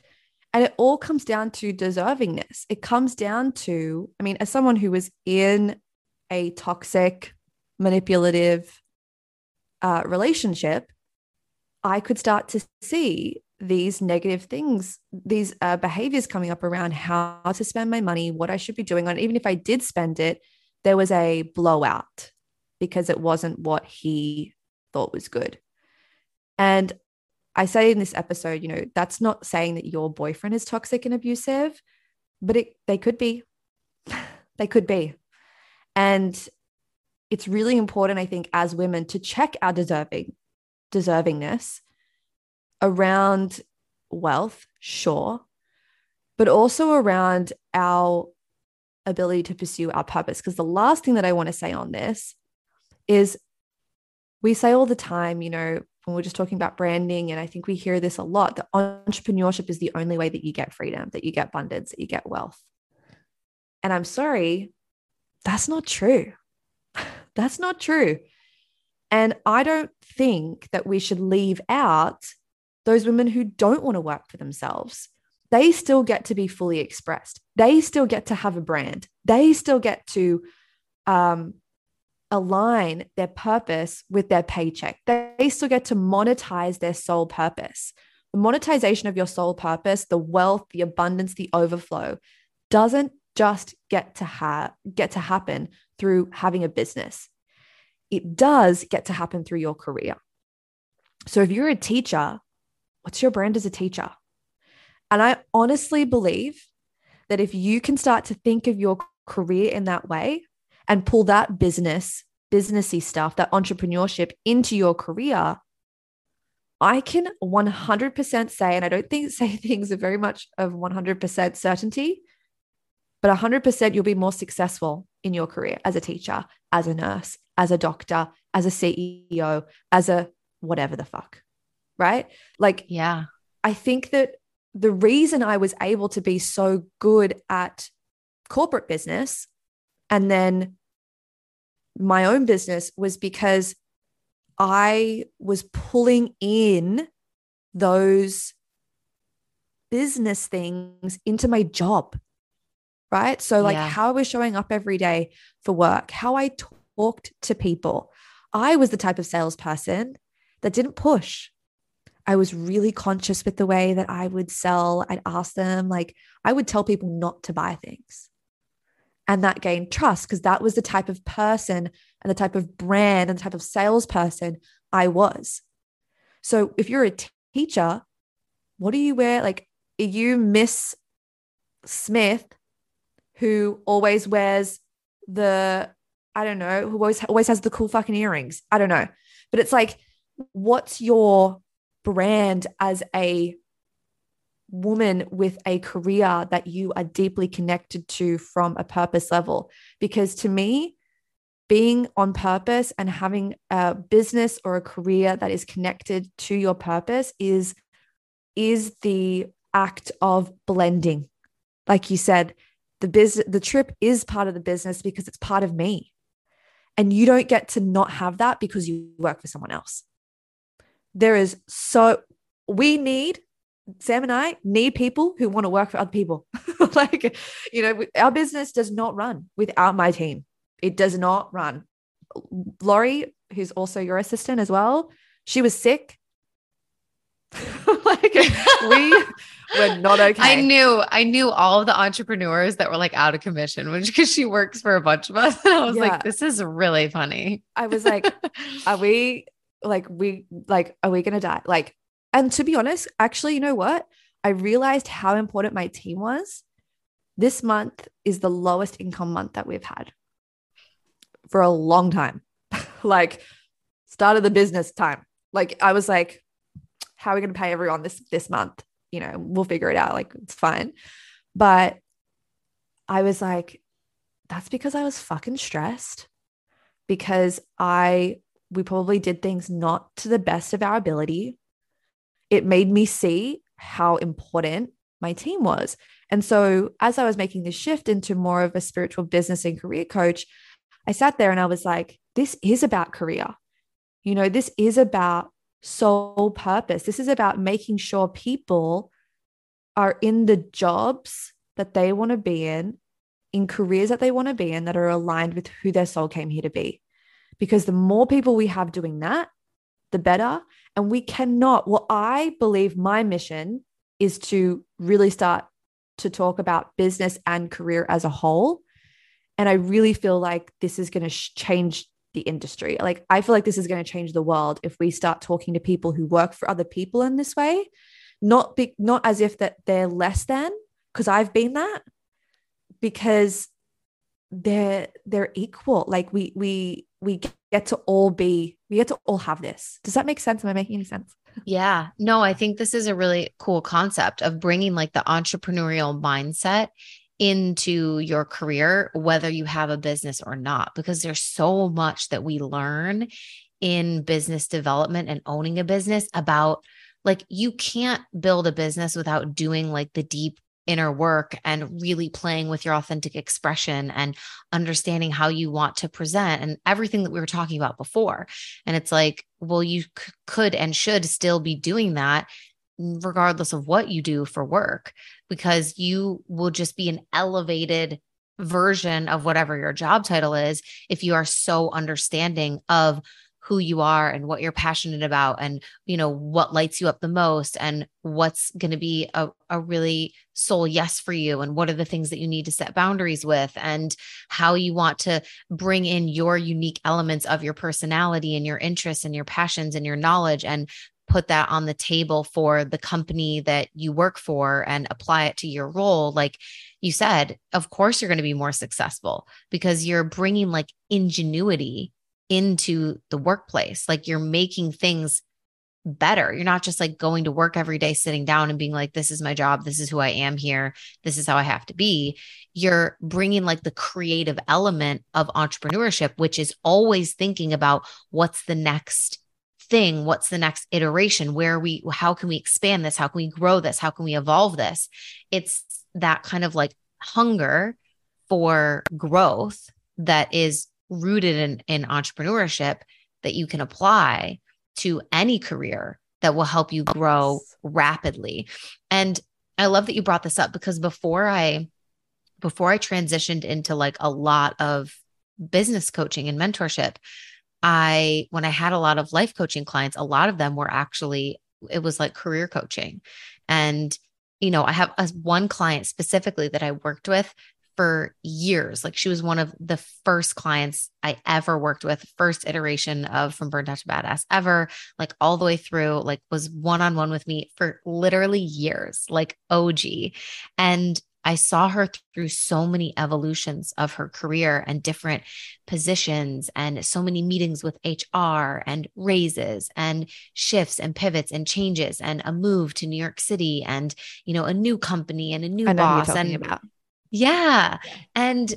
And it all comes down to deservingness. It comes down to, I mean, as someone who was in a toxic, manipulative uh, relationship, I could start to see these negative things, these uh, behaviors coming up around how to spend my money, what I should be doing on. Even if I did spend it, there was a blowout because it wasn't what he thought was good. And I say in this episode, you know, that's not saying that your boyfriend is toxic and abusive, but it they could be. they could be. And it's really important, I think, as women to check our deserving deservingness around wealth, sure, but also around our ability to pursue our purpose. Because the last thing that I want to say on this is we say all the time, you know, when we're just talking about branding, and I think we hear this a lot that entrepreneurship is the only way that you get freedom, that you get abundance, that you get wealth. And I'm sorry, that's not true. That's not true. And I don't think that we should leave out those women who don't want to work for themselves. They still get to be fully expressed. They still get to have a brand. They still get to um, align their purpose with their paycheck. They still get to monetize their soul purpose. The monetization of your soul purpose, the wealth, the abundance, the overflow doesn't just get to have get to happen through having a business. It does get to happen through your career. So if you're a teacher, what's your brand as a teacher? And I honestly believe that if you can start to think of your career in that way and pull that business, businessy stuff, that entrepreneurship into your career, I can 100% say, and I don't think say things are very much of 100% certainty, but 100% you'll be more successful in your career as a teacher, as a nurse, as a doctor, as a CEO, as a whatever the fuck. Right? Like, yeah, I think that the reason I was able to be so good at corporate business and then my own business was because I was pulling in those business things into my job right? So, like yeah. how I was showing up every day for work, how I talked to people. I was the type of salesperson that didn't push. I was really conscious with the way that I would sell. I'd ask them, like, I would tell people not to buy things. And that gained trust because that was the type of person and the type of brand and the type of salesperson I was. So if you're a t- teacher, what do you wear? Like, are you Miss Smith who always wears the I don't know, who always always has the cool fucking earrings. I don't know. But it's like what's your brand as a woman with a career that you are deeply connected to from a purpose level because to me being on purpose and having a business or a career that is connected to your purpose is is the act of blending like you said the business the trip is part of the business because it's part of me. And you don't get to not have that because you work for someone else. There is so we need sam and i need people who want to work for other people. Like you know our business does not run without my team. It does not run. Laurie who's also your assistant as well she was sick like we were not okay. I knew, I knew all the entrepreneurs that were like out of commission, which because she works for a bunch of us. And I was yeah. like, this is really funny. I was like, are we like we like are we gonna die? Like, and to be honest, actually, you know what? I realized how important my team was. This month is the lowest income month that we've had for a long time. like, start of the business time. Like, I was like, how are we going to pay everyone this this month? You know, we'll figure it out. Like it's fine. But I was like, that's because I was fucking stressed because I we probably did things not to the best of our ability. It made me see how important my team was. And so as I was making this shift into more of a spiritual business and career coach, I sat there and I was like, this is about career. You know, this is about soul purpose. This is about making sure people are in the jobs that they want to be in, in careers that they want to be in that are aligned with who their soul came here to be. Because the more people we have doing that, the better. And we cannot, well, I believe my mission is to really start to talk about business and career as a whole. And I really feel like this is going to sh- change the industry. Like, I feel like this is going to change the world if we start talking to people who work for other people in this way, not be, not as if that they're less than, because I've been that, because they're they're equal. Like we we we get to all be we get to all have this. Does that make sense? Am i making any sense? Yeah. No i think this is a really cool concept of bringing like the entrepreneurial mindset into your career whether you have a business or not because there's so much that we learn in business development and owning a business about like you can't build a business without doing like the deep inner work and really playing with your authentic expression and understanding how you want to present and everything that we were talking about before. And it's like, well, you c- could and should still be doing that regardless of what you do for work because you will just be an elevated version of whatever your job title is if you are so understanding of who you are and what you're passionate about and you know what lights you up the most and what's going to be a, a really soul yes for you and what are the things that you need to set boundaries with and how you want to bring in your unique elements of your personality and your interests and your passions and your knowledge and put that on the table for the company that you work for and apply it to your role like you said of course you're going to be more successful because you're bringing like ingenuity into the workplace. Like you're making things better. You're not just like going to work every day, sitting down and being like, this is my job. This is who I am here. This is how I have to be. You're bringing like the creative element of entrepreneurship, which is always thinking about what's the next thing what's the next iteration? Where we how can we expand this? How can we grow this? How can we evolve this? It's that kind of like hunger for growth that is rooted in, in entrepreneurship that you can apply to any career that will help you grow rapidly. And I love that you brought this up because before I before I transitioned into like a lot of business coaching and mentorship, I when I had a lot of life coaching clients, a lot of them were actually it was like career coaching. And you know, I have a, one client specifically that I worked with for years. Like she was one of the first clients I ever worked with, first iteration of From Burnt Out to Badass ever, like all the way through, like was one on one with me for literally years, like OG. And I saw her through so many evolutions of her career and different positions, and so many meetings with HR and raises and shifts and pivots and changes, and a move to New York City, and you know a new company and a new boss. and about yeah. And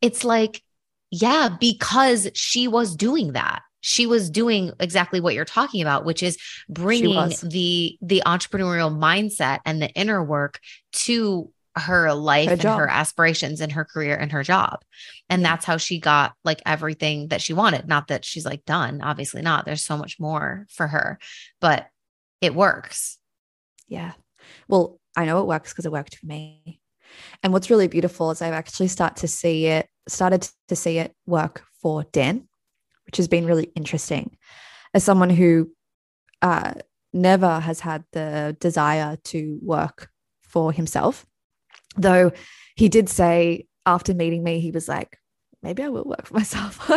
it's like, yeah, because she was doing that. She was doing exactly what you're talking about, which is bringing the the entrepreneurial mindset and the inner work to her life her and her aspirations and her career and her job. And that's how she got like everything that she wanted. Not that she's like done, obviously not. There's so much more for her, but it works. Yeah. Well, I know it works because it worked for me. And what's really beautiful is I've actually started to see it, started to see it work for Dan, which has been really interesting. As someone who uh, never has had the desire to work for himself, though he did say after meeting me, he was like, maybe I will work for myself,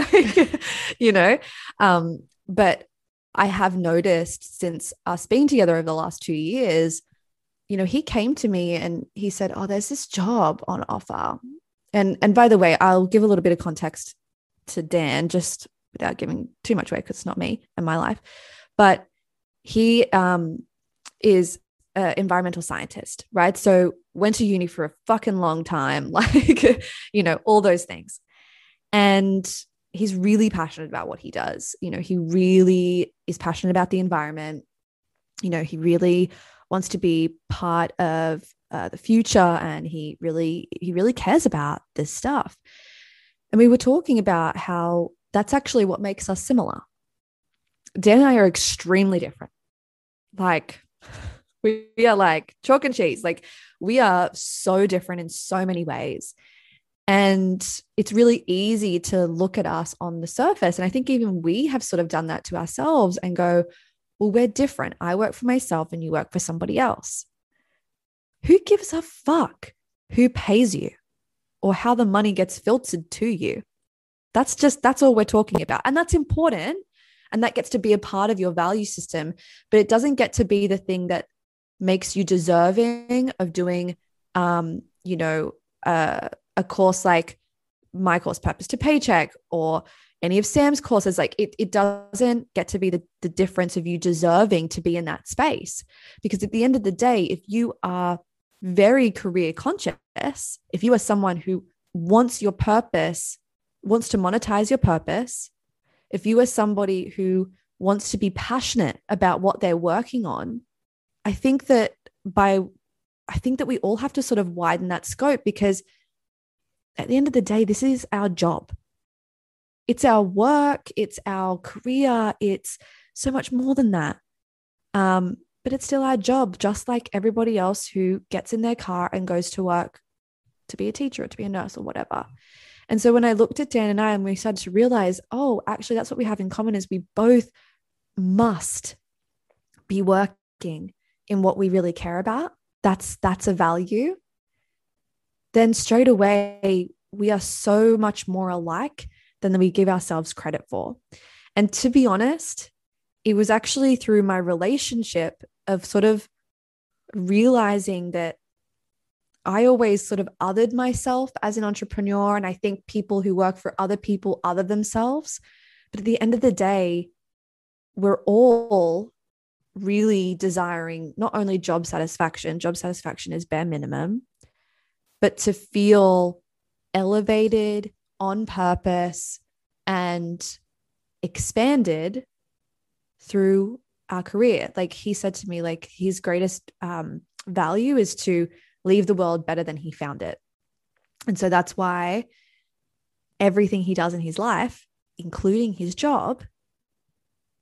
you know? Um, but I have noticed since us being together over the last two years, you know, he came to me and he said, "Oh, there's this job on offer." And and by the way, I'll give a little bit of context to Dan just without giving too much away because it's not me and my life. But he um, is environmental scientist, right? So went to uni for a fucking long time, like you know, all those things. And he's really passionate about what he does. You know, he really is passionate about the environment. You know, he really wants to be part of uh, the future and he really he really cares about this stuff and we were talking about how that's actually what makes us similar dan and i are extremely different like we are like chalk and cheese like we are so different in so many ways and it's really easy to look at us on the surface and i think even we have sort of done that to ourselves and go well, we're different. I work for myself and you work for somebody else. Who gives a fuck who pays you or how the money gets filtered to you? That's just, that's all we're talking about. And that's important. And that gets to be a part of your value system, but it doesn't get to be the thing that makes you deserving of doing, um, you know, uh, a course like my course purpose to paycheck or any of Sam's courses, like it, it doesn't get to be the, the difference of you deserving to be in that space. Because at the end of the day, if you are very career conscious, if you are someone who wants your purpose, wants to monetize your purpose, if you are somebody who wants to be passionate about what they're working on, I think that by, I think that we all have to sort of widen that scope because at the end of the day, this is our job it's our work, it's our career, it's so much more than that. Um, but it's still our job, just like everybody else who gets in their car and goes to work to be a teacher or to be a nurse or whatever. And so when I looked at Dan and I and we started to realize, oh, actually, that's what we have in common is we both must be working in what we really care about. That's that's a value. Then straight away, we are so much more alike than we give ourselves credit for. And to be honest, it was actually through my relationship of sort of realizing that I always sort of othered myself as an entrepreneur. And I think people who work for other people other themselves. But at the end of the day, we're all really desiring not only job satisfaction, job satisfaction is bare minimum, but to feel elevated, on purpose and expanded through our career. Like he said to me, like his greatest um, value is to leave the world better than he found it. And so that's why everything he does in his life, including his job,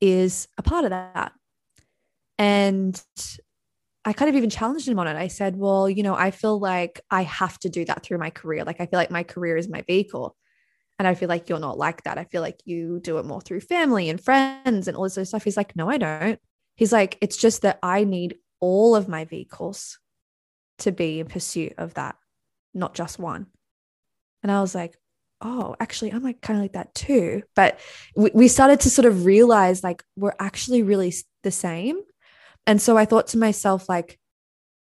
is a part of that. And I kind of even challenged him on it. I said, Well, you know, I feel like I have to do that through my career. Like, I feel like my career is my vehicle. And I feel like you're not like that. I feel like you do it more through family and friends and all this other stuff. He's like, no, I don't. He's like, it's just that I need all of my vehicles to be in pursuit of that, not just one. And I was like, oh, actually, I'm like kind of like that too. But we, we started to sort of realize like we're actually really the same. And so I thought to myself, like,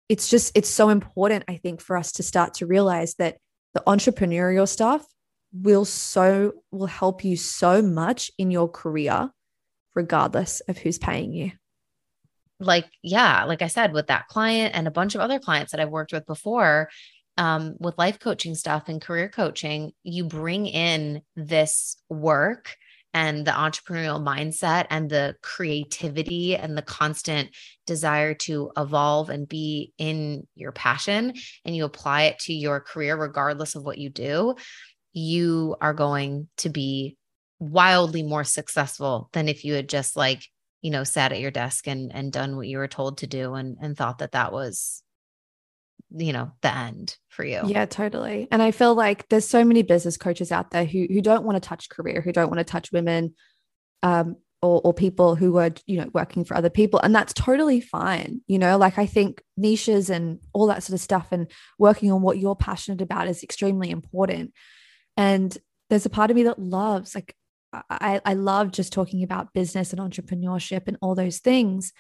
it's just, it's so important, I think, for us to start to realize that the entrepreneurial stuff will so will help you so much in your career regardless of who's paying you. Like yeah like i said with that client and a bunch of other clients that i've worked with before um, with life coaching stuff and career coaching you bring in this work and the entrepreneurial mindset and the creativity and the constant desire to evolve and be in your passion and you apply it to your career regardless of what you do you are going to be wildly more successful than if you had just like you know sat at your desk and and done what you were told to do and and thought that that was you know the end for you. Yeah totally. And i feel like there's so many business coaches out there who who don't want to touch career who don't want to touch women um or, or people who are you know working for other people and that's totally fine you know? Like i think niches and all that sort of stuff and working on what you're passionate about is extremely important. And there's a part of me that loves, like, I, I love just talking about business and entrepreneurship and all those things.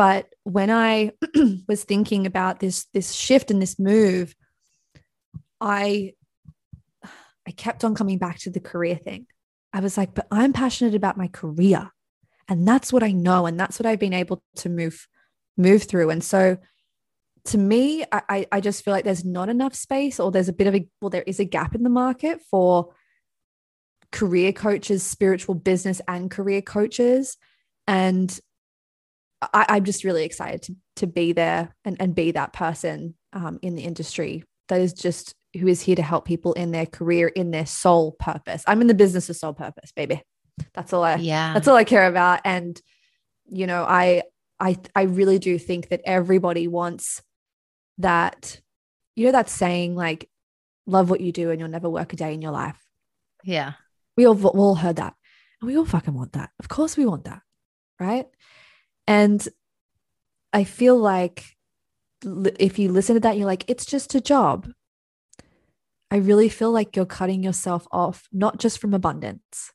But when I was thinking about this, this shift and this move, I I kept on coming back to the career thing. I was like, but I'm passionate about my career. And that's what I know. And that's what I've been able to move, move through. And so to me, I, I just feel like there's not enough space, or there's a bit of a well, there is a gap in the market for career coaches, spiritual business and career coaches. And I, am just really excited to, to be there and, and be that person um, in the industry that is just who is here to help people in their career, in their soul purpose. I'm in the business of soul purpose, baby. That's all I yeah. That's all I care about. And you know, I I I really do think that everybody wants that, you know, that saying like, love what you do and you'll never work a day in your life. Yeah. We all, we all heard that. And we all fucking want that. Of course we want that. Right. And I feel like if you listen to that, you're like, it's just a job. I really feel like you're cutting yourself off, not just from abundance,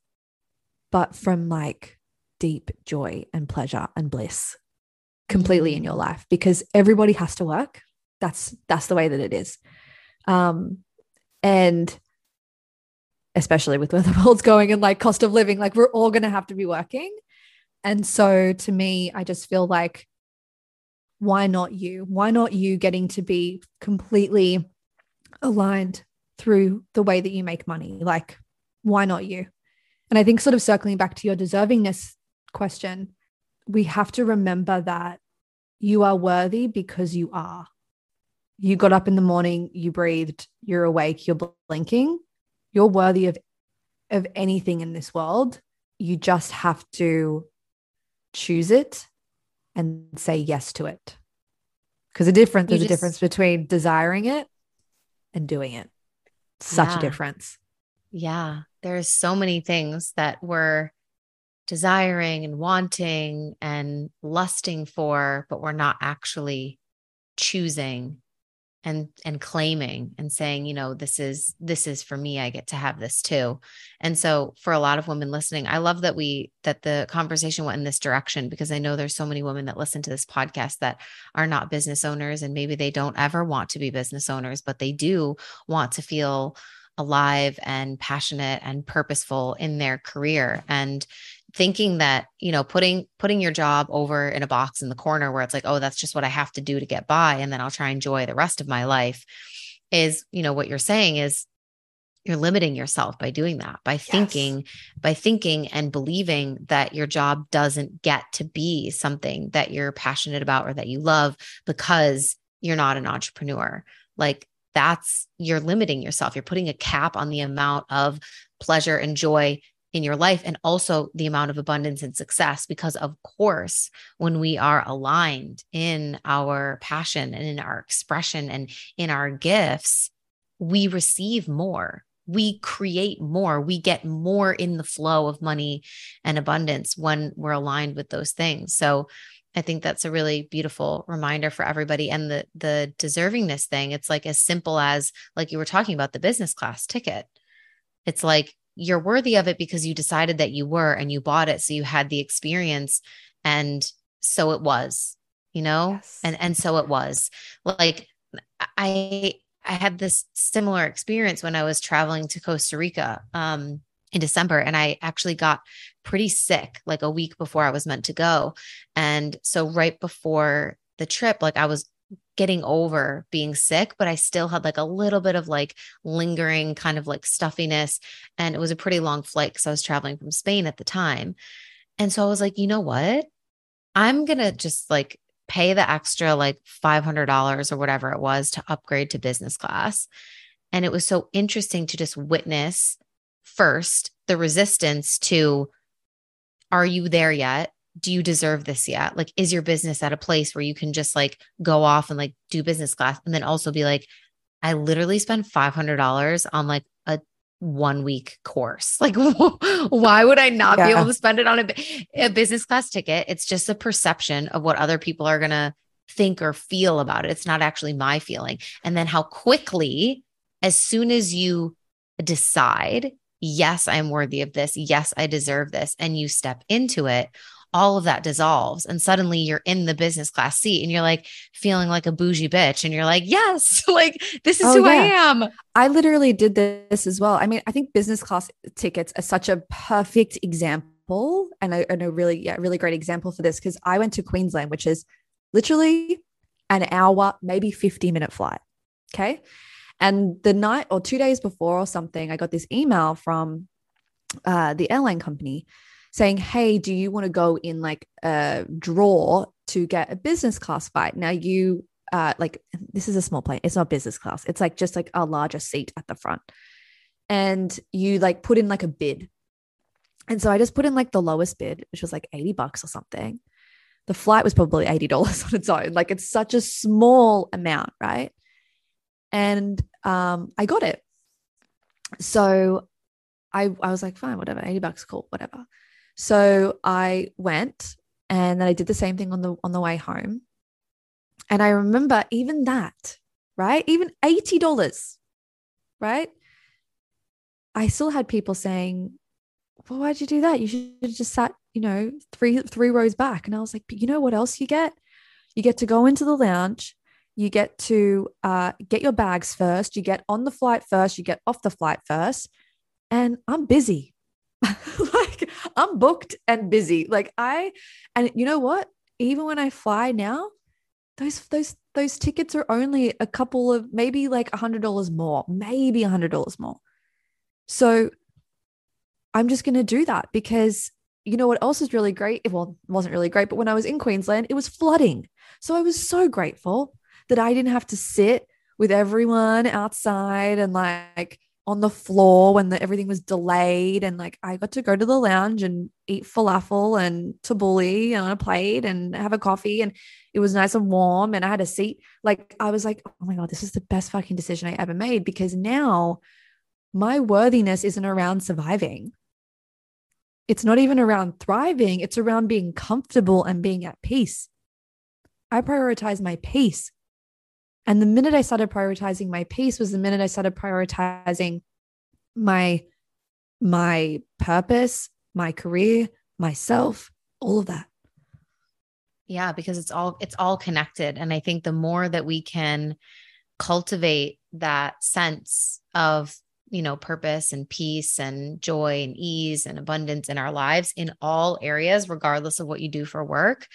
but from like deep joy and pleasure and bliss completely in your life because everybody has to work that's that's the way that it is um and especially with where the world's going and like cost of living, like we're all to have to be working. And so to me, I just feel like, why not you? Why not you getting to be completely aligned through the way that you make money? Like, why not you? And I think, sort of circling back to your deservingness question, we have to remember that you are worthy because you are. You got up in the morning, you breathed, you're awake, you're blinking. You're worthy of of anything in this world. You just have to choose it and say yes to it. Because a difference there's just, a difference between desiring it and doing it. Such yeah. a difference. Yeah. There's so many things that we're desiring and wanting and lusting for, but we're not actually choosing and and claiming and saying you know this is this is for me i get to have this too. And so for a lot of women listening i love that we that the conversation went in this direction because i know there's so many women that listen to this podcast that are not business owners and maybe they don't ever want to be business owners but they do want to feel alive and passionate and purposeful in their career. And thinking that you know putting putting your job over in a box in the corner where it's like oh that's just what i have to do to get by and then i'll try and enjoy the rest of my life is you know what you're saying is you're limiting yourself by doing that by yes. thinking by thinking and believing that your job doesn't get to be something that you're passionate about or that you love because you're not an entrepreneur like that's you're limiting yourself you're putting a cap on the amount of pleasure and joy in your life and also the amount of abundance and success because of course when we are aligned in our passion and in our expression and in our gifts we receive more. We create more. We get more in the flow of money and abundance when we're aligned with those things. So i think that's a really beautiful reminder for everybody and the the deservingness thing. It's like as simple as like you were talking about the business class ticket. It's like you're worthy of it because you decided that you were and you bought it so you had the experience and so it was you know? Yes. and and so it was. Like i i had this similar experience when i was traveling to costa rica um in december and i actually got pretty sick like a week before i was meant to go. And so right before the trip like i was getting over being sick, but I still had like a little bit of like lingering kind of like stuffiness. And it was a pretty long flight because I was traveling from Spain at the time. And so I was like, you know what? I'm going to just like pay the extra like $500 or whatever it was to upgrade to business class. And it was so interesting to just witness first the resistance to, are you there yet? Do you deserve this yet? Like, is your business at a place where you can just like go off and like do business class and then also be like, I literally spent $500 on like a one week course. Like, why would I not yeah. be able to spend it on a, a business class ticket? It's just a perception of what other people are going to think or feel about it. It's not actually my feeling. And then how quickly, as soon as you decide, yes, I'm worthy of this. Yes, I deserve this. And you step into it, all of that dissolves and suddenly you're in the business class seat and you're like feeling like a bougie bitch and you're like yes like this is oh, who yeah. i am. I literally did this as well. I mean i think business class tickets are such a perfect example and a, and a really yeah really great example for this because i went to queensland which is literally an hour maybe 50 minute flight okay? And the night or two days before or something i got this email from uh, the airline company saying, Hey, do you want to go in like a draw to get a business class flight? Now, you uh, like this is a small plane, it's not business class, it's like just like a larger seat at the front. And you like put in like a bid. And so I just put in like the lowest bid, which was like 80 bucks or something. The flight was probably $80 on its own. Like it's such a small amount, right? And um, I got it. So I, I was like, fine, whatever, 80 bucks, cool, whatever. So I went and then I did the same thing on the on the way home. And I remember even that, right? Even $80, right? I still had people saying, Well, why'd you do that? You should have just sat, you know, three three rows back. And I was like, but you know what else you get? You get to go into the lounge, you get to uh, get your bags first, you get on the flight first, you get off the flight first and I'm busy. like I'm booked and busy. Like I and you know what? Even when I fly now, those those those tickets are only a couple of maybe like a hundred dollars more, maybe a hundred dollars more. So I'm just gonna do that because you know what else is really great? It, Well, wasn't really great, but when I was in Queensland, it was flooding. So I was so grateful that I didn't have to sit with everyone outside and like on the floor when the, everything was delayed. And like I got to go to the lounge and eat falafel and tabbouleh on a plate and have a coffee. And it was nice and warm. And I had a seat. Like I was like, oh my God, this is the best fucking decision I ever made because now my worthiness isn't around surviving. It's not even around thriving, it's around being comfortable and being at peace. I prioritize my peace and the minute I started prioritizing my peace was the minute I started prioritizing my my purpose, my career, myself, all of that. Yeah, because it's all it's all connected and I think the more that we can cultivate that sense of you know purpose and peace and joy and ease and abundance in our lives in all areas regardless of what you do for work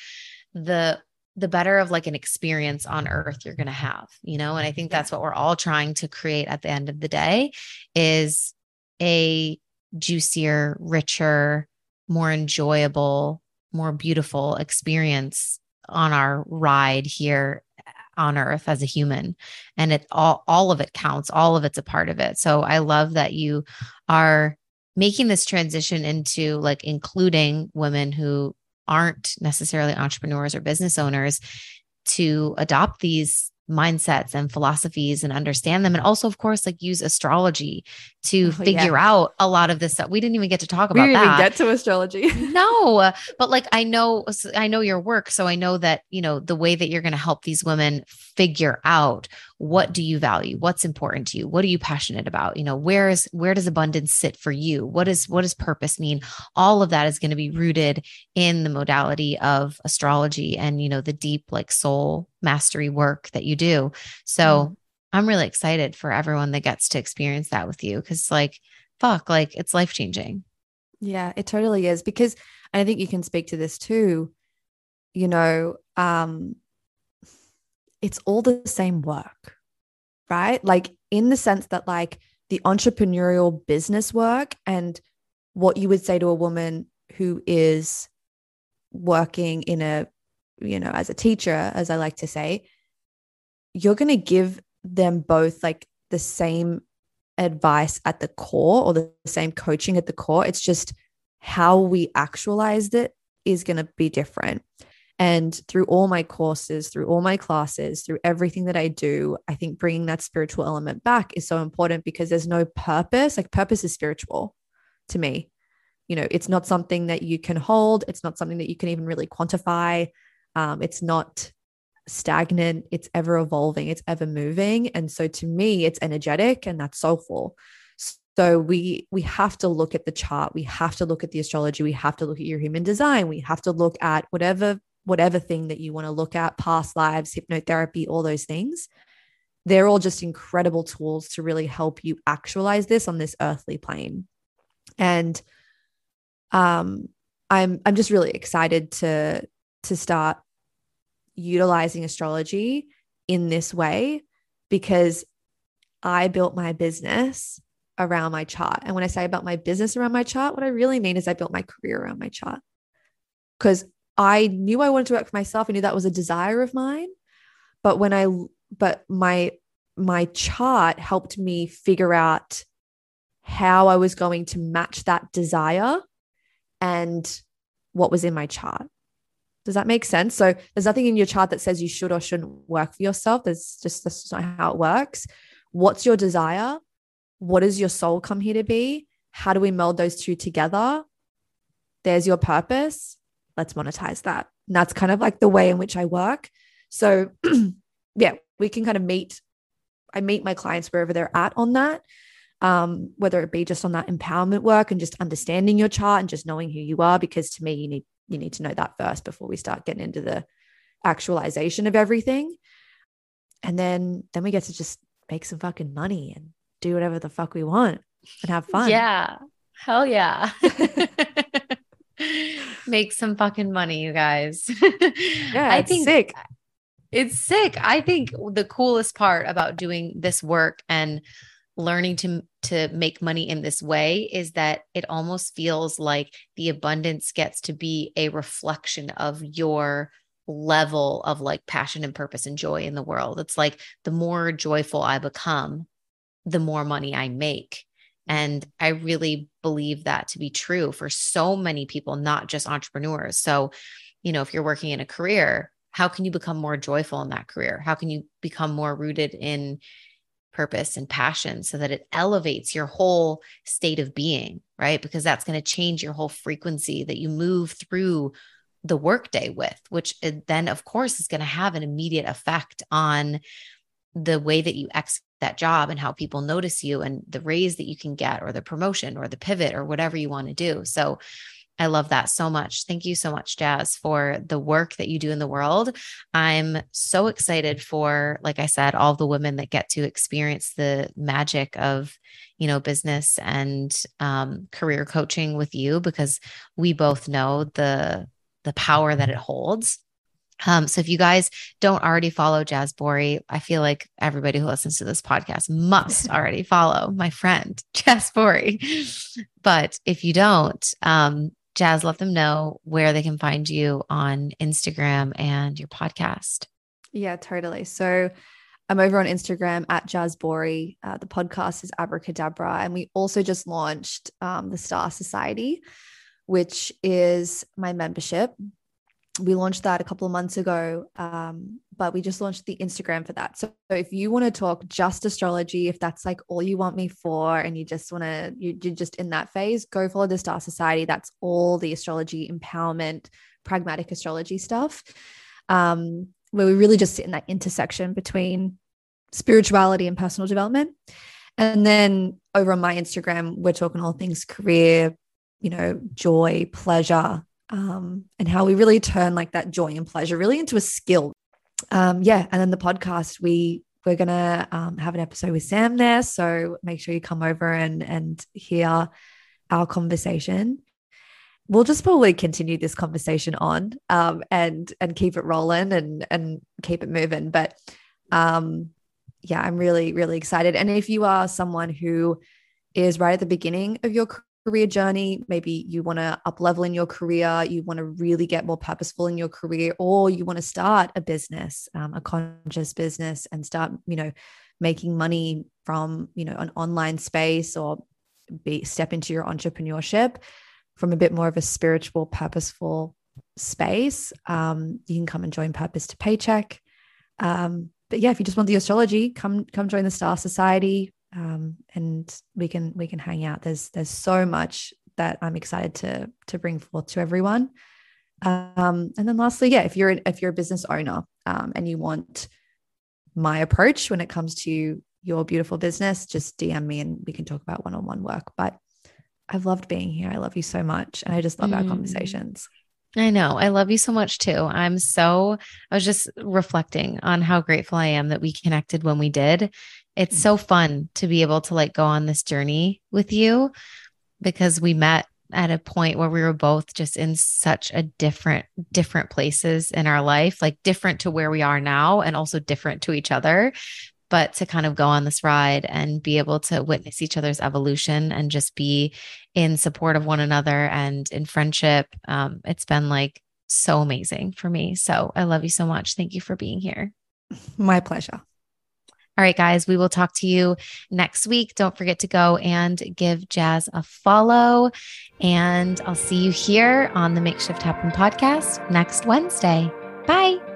the the better of like an experience on earth you're going to have you know? And i think that's what we're all trying to create at the end of the day is a juicier richer more enjoyable more beautiful experience on our ride here on earth as a human. And it all all of it counts all of it's a part of it. So i love that you are making this transition into like including women who aren't necessarily entrepreneurs or business owners to adopt these mindsets and philosophies and understand them. And also of course like use astrology to oh, figure yeah. out a lot of this stuff. We didn't even get to talk about we didn't that. get to astrology. No but like i know i know your work. So i know that you know the way that you're going to help these women figure out what do you value what's important to you what are you passionate about you know where is where does abundance sit for you what is what does purpose mean all of that is going to be rooted in the modality of astrology and you know the deep like soul mastery work that you do. So mm. I'm really excited for everyone that gets to experience that with you because, like, fuck, like it's life changing. Yeah, it totally is. Because I think you can speak to this too. You know, um, it's all the same work, right? Like, in the sense that, like, the entrepreneurial business work and what you would say to a woman who is working in a you know, as a teacher, as I like to say, you're going to give them both like the same advice at the core or the same coaching at the core. It's just how we actualized it is going to be different. And through all my courses, through all my classes, through everything that I do, I think bringing that spiritual element back is so important because there's no purpose. Like, purpose is spiritual to me. You know, it's not something that you can hold, it's not something that you can even really quantify. Um, it's not stagnant, it's ever evolving, it's ever moving. And so to me, it's energetic and that's soulful. So we we have to look at the chart, we have to look at the astrology, we have to look at your human design, we have to look at whatever whatever thing that you want to look at, past lives, hypnotherapy, all those things. They're all just incredible tools to really help you actualize this on this earthly plane. And um I'm I'm just really excited to to start utilizing astrology in this way because I built my business around my chart. And when I say about my business around my chart, what I really mean is I built my career around my chart because I knew I wanted to work for myself. I knew that was a desire of mine. But when I, but my, my chart helped me figure out how I was going to match that desire and what was in my chart. Does that make sense? So there's nothing in your chart that says you should or shouldn't work for yourself. There's just that's not how it works. What's your desire? What does your soul come here to be? How do we meld those two together? There's your purpose. Let's monetize that. And that's kind of like the way in which I work. So yeah, we can kind of meet. I meet my clients wherever they're at on that. Um, whether it be just on that empowerment work and just understanding your chart and just knowing who you are, because to me, you need you need to know that first before we start getting into the actualization of everything. And then then we get to just make some fucking money and do whatever the fuck we want. and have fun. Yeah. Hell yeah. Make some fucking money, you guys. Yeah, I it's think sick. it's sick. I think the coolest part about doing this work and learning to to make money in this way is that it almost feels like the abundance gets to be a reflection of your level of like passion and purpose and joy in the world. It's like the more joyful I become, the more money I make. And I really believe that to be true for so many people, not just entrepreneurs. So, you know, if you're working in a career, how can you become more joyful in that career? How can you become more rooted in purpose and passion so that it elevates your whole state of being, right? Because that's going to change your whole frequency that you move through the workday with, which uh, then, of course, is going to have an immediate effect on the way that you execute that job and how people notice you and the raise that you can get or the promotion or the pivot or whatever you want to do. So, I love that so much. Thank you so much, Jazz, for the work that you do in the world. I'm so excited for, like I said, all the women that get to experience the magic of, you know, business and um, career coaching with you because we both know the the power that it holds. Um, so if you guys don't already follow Jazz Bori, I feel like everybody who listens to this podcast must already follow my friend Jazz Bori. But if you don't, um, Jazz, let them know where they can find you on Instagram and your podcast. Yeah, totally. So I'm over on Instagram at Jazz Bori. Uh, the podcast is Abracadabra. And we also just launched um, the Star Society, which is my membership. We launched that a couple of months ago, um, but we just launched the Instagram for that. So if you want to talk just astrology, if that's like all you want me for, and you just want to, you, you're just in that phase, go follow the Star Society. That's all the astrology empowerment, pragmatic astrology stuff, um, where we really just sit in that intersection between spirituality and personal development. And then over on my Instagram, we're talking all things career, you know, joy, pleasure, um, and how we really turn like that joy and pleasure really into a skill. Um, yeah. And then the podcast, we we're gonna um, have an episode with Sam there. So make sure you come over and and hear our conversation. We'll just probably continue this conversation on um, and and keep it rolling and and keep it moving. But um, yeah, I'm really really excited. And if you are someone who is right at the beginning of your career journey, maybe you want to up level in your career, you want to really get more purposeful in your career, or you want to start a business, um, a conscious business, and start, you know, making money from, you know, an online space or be step into your entrepreneurship from a bit more of a spiritual, purposeful space. Um, you can come and join Purpose to Paycheck. Um, but yeah, if you just want the astrology, come come join the Star Society um, and we can we can hang out. There's there's so much that I'm excited to to bring forth to everyone. Um, and then lastly, yeah, if you're if you're a business owner um, and you want my approach when it comes to your beautiful business, just DM me and we can talk about one-on-one work. But I've loved being here. I love you so much, and I just love mm. our conversations. I know. I love you so much too. I'm so, I was just reflecting on how grateful I am that we connected when we did it's so fun to be able to like go on this journey with you because we met at a point where we were both just in such a different different places in our life like different to where we are now and also different to each other. But to kind of go on this ride and be able to witness each other's evolution and just be in support of one another and in friendship um, it's been like so amazing for me. So i love you so much. Thank you for being here. My pleasure all right, guys, we will talk to you next week. Don't forget to go and give Jazz a follow. And I'll see you here on the Makeshift Happen podcast next Wednesday. Bye.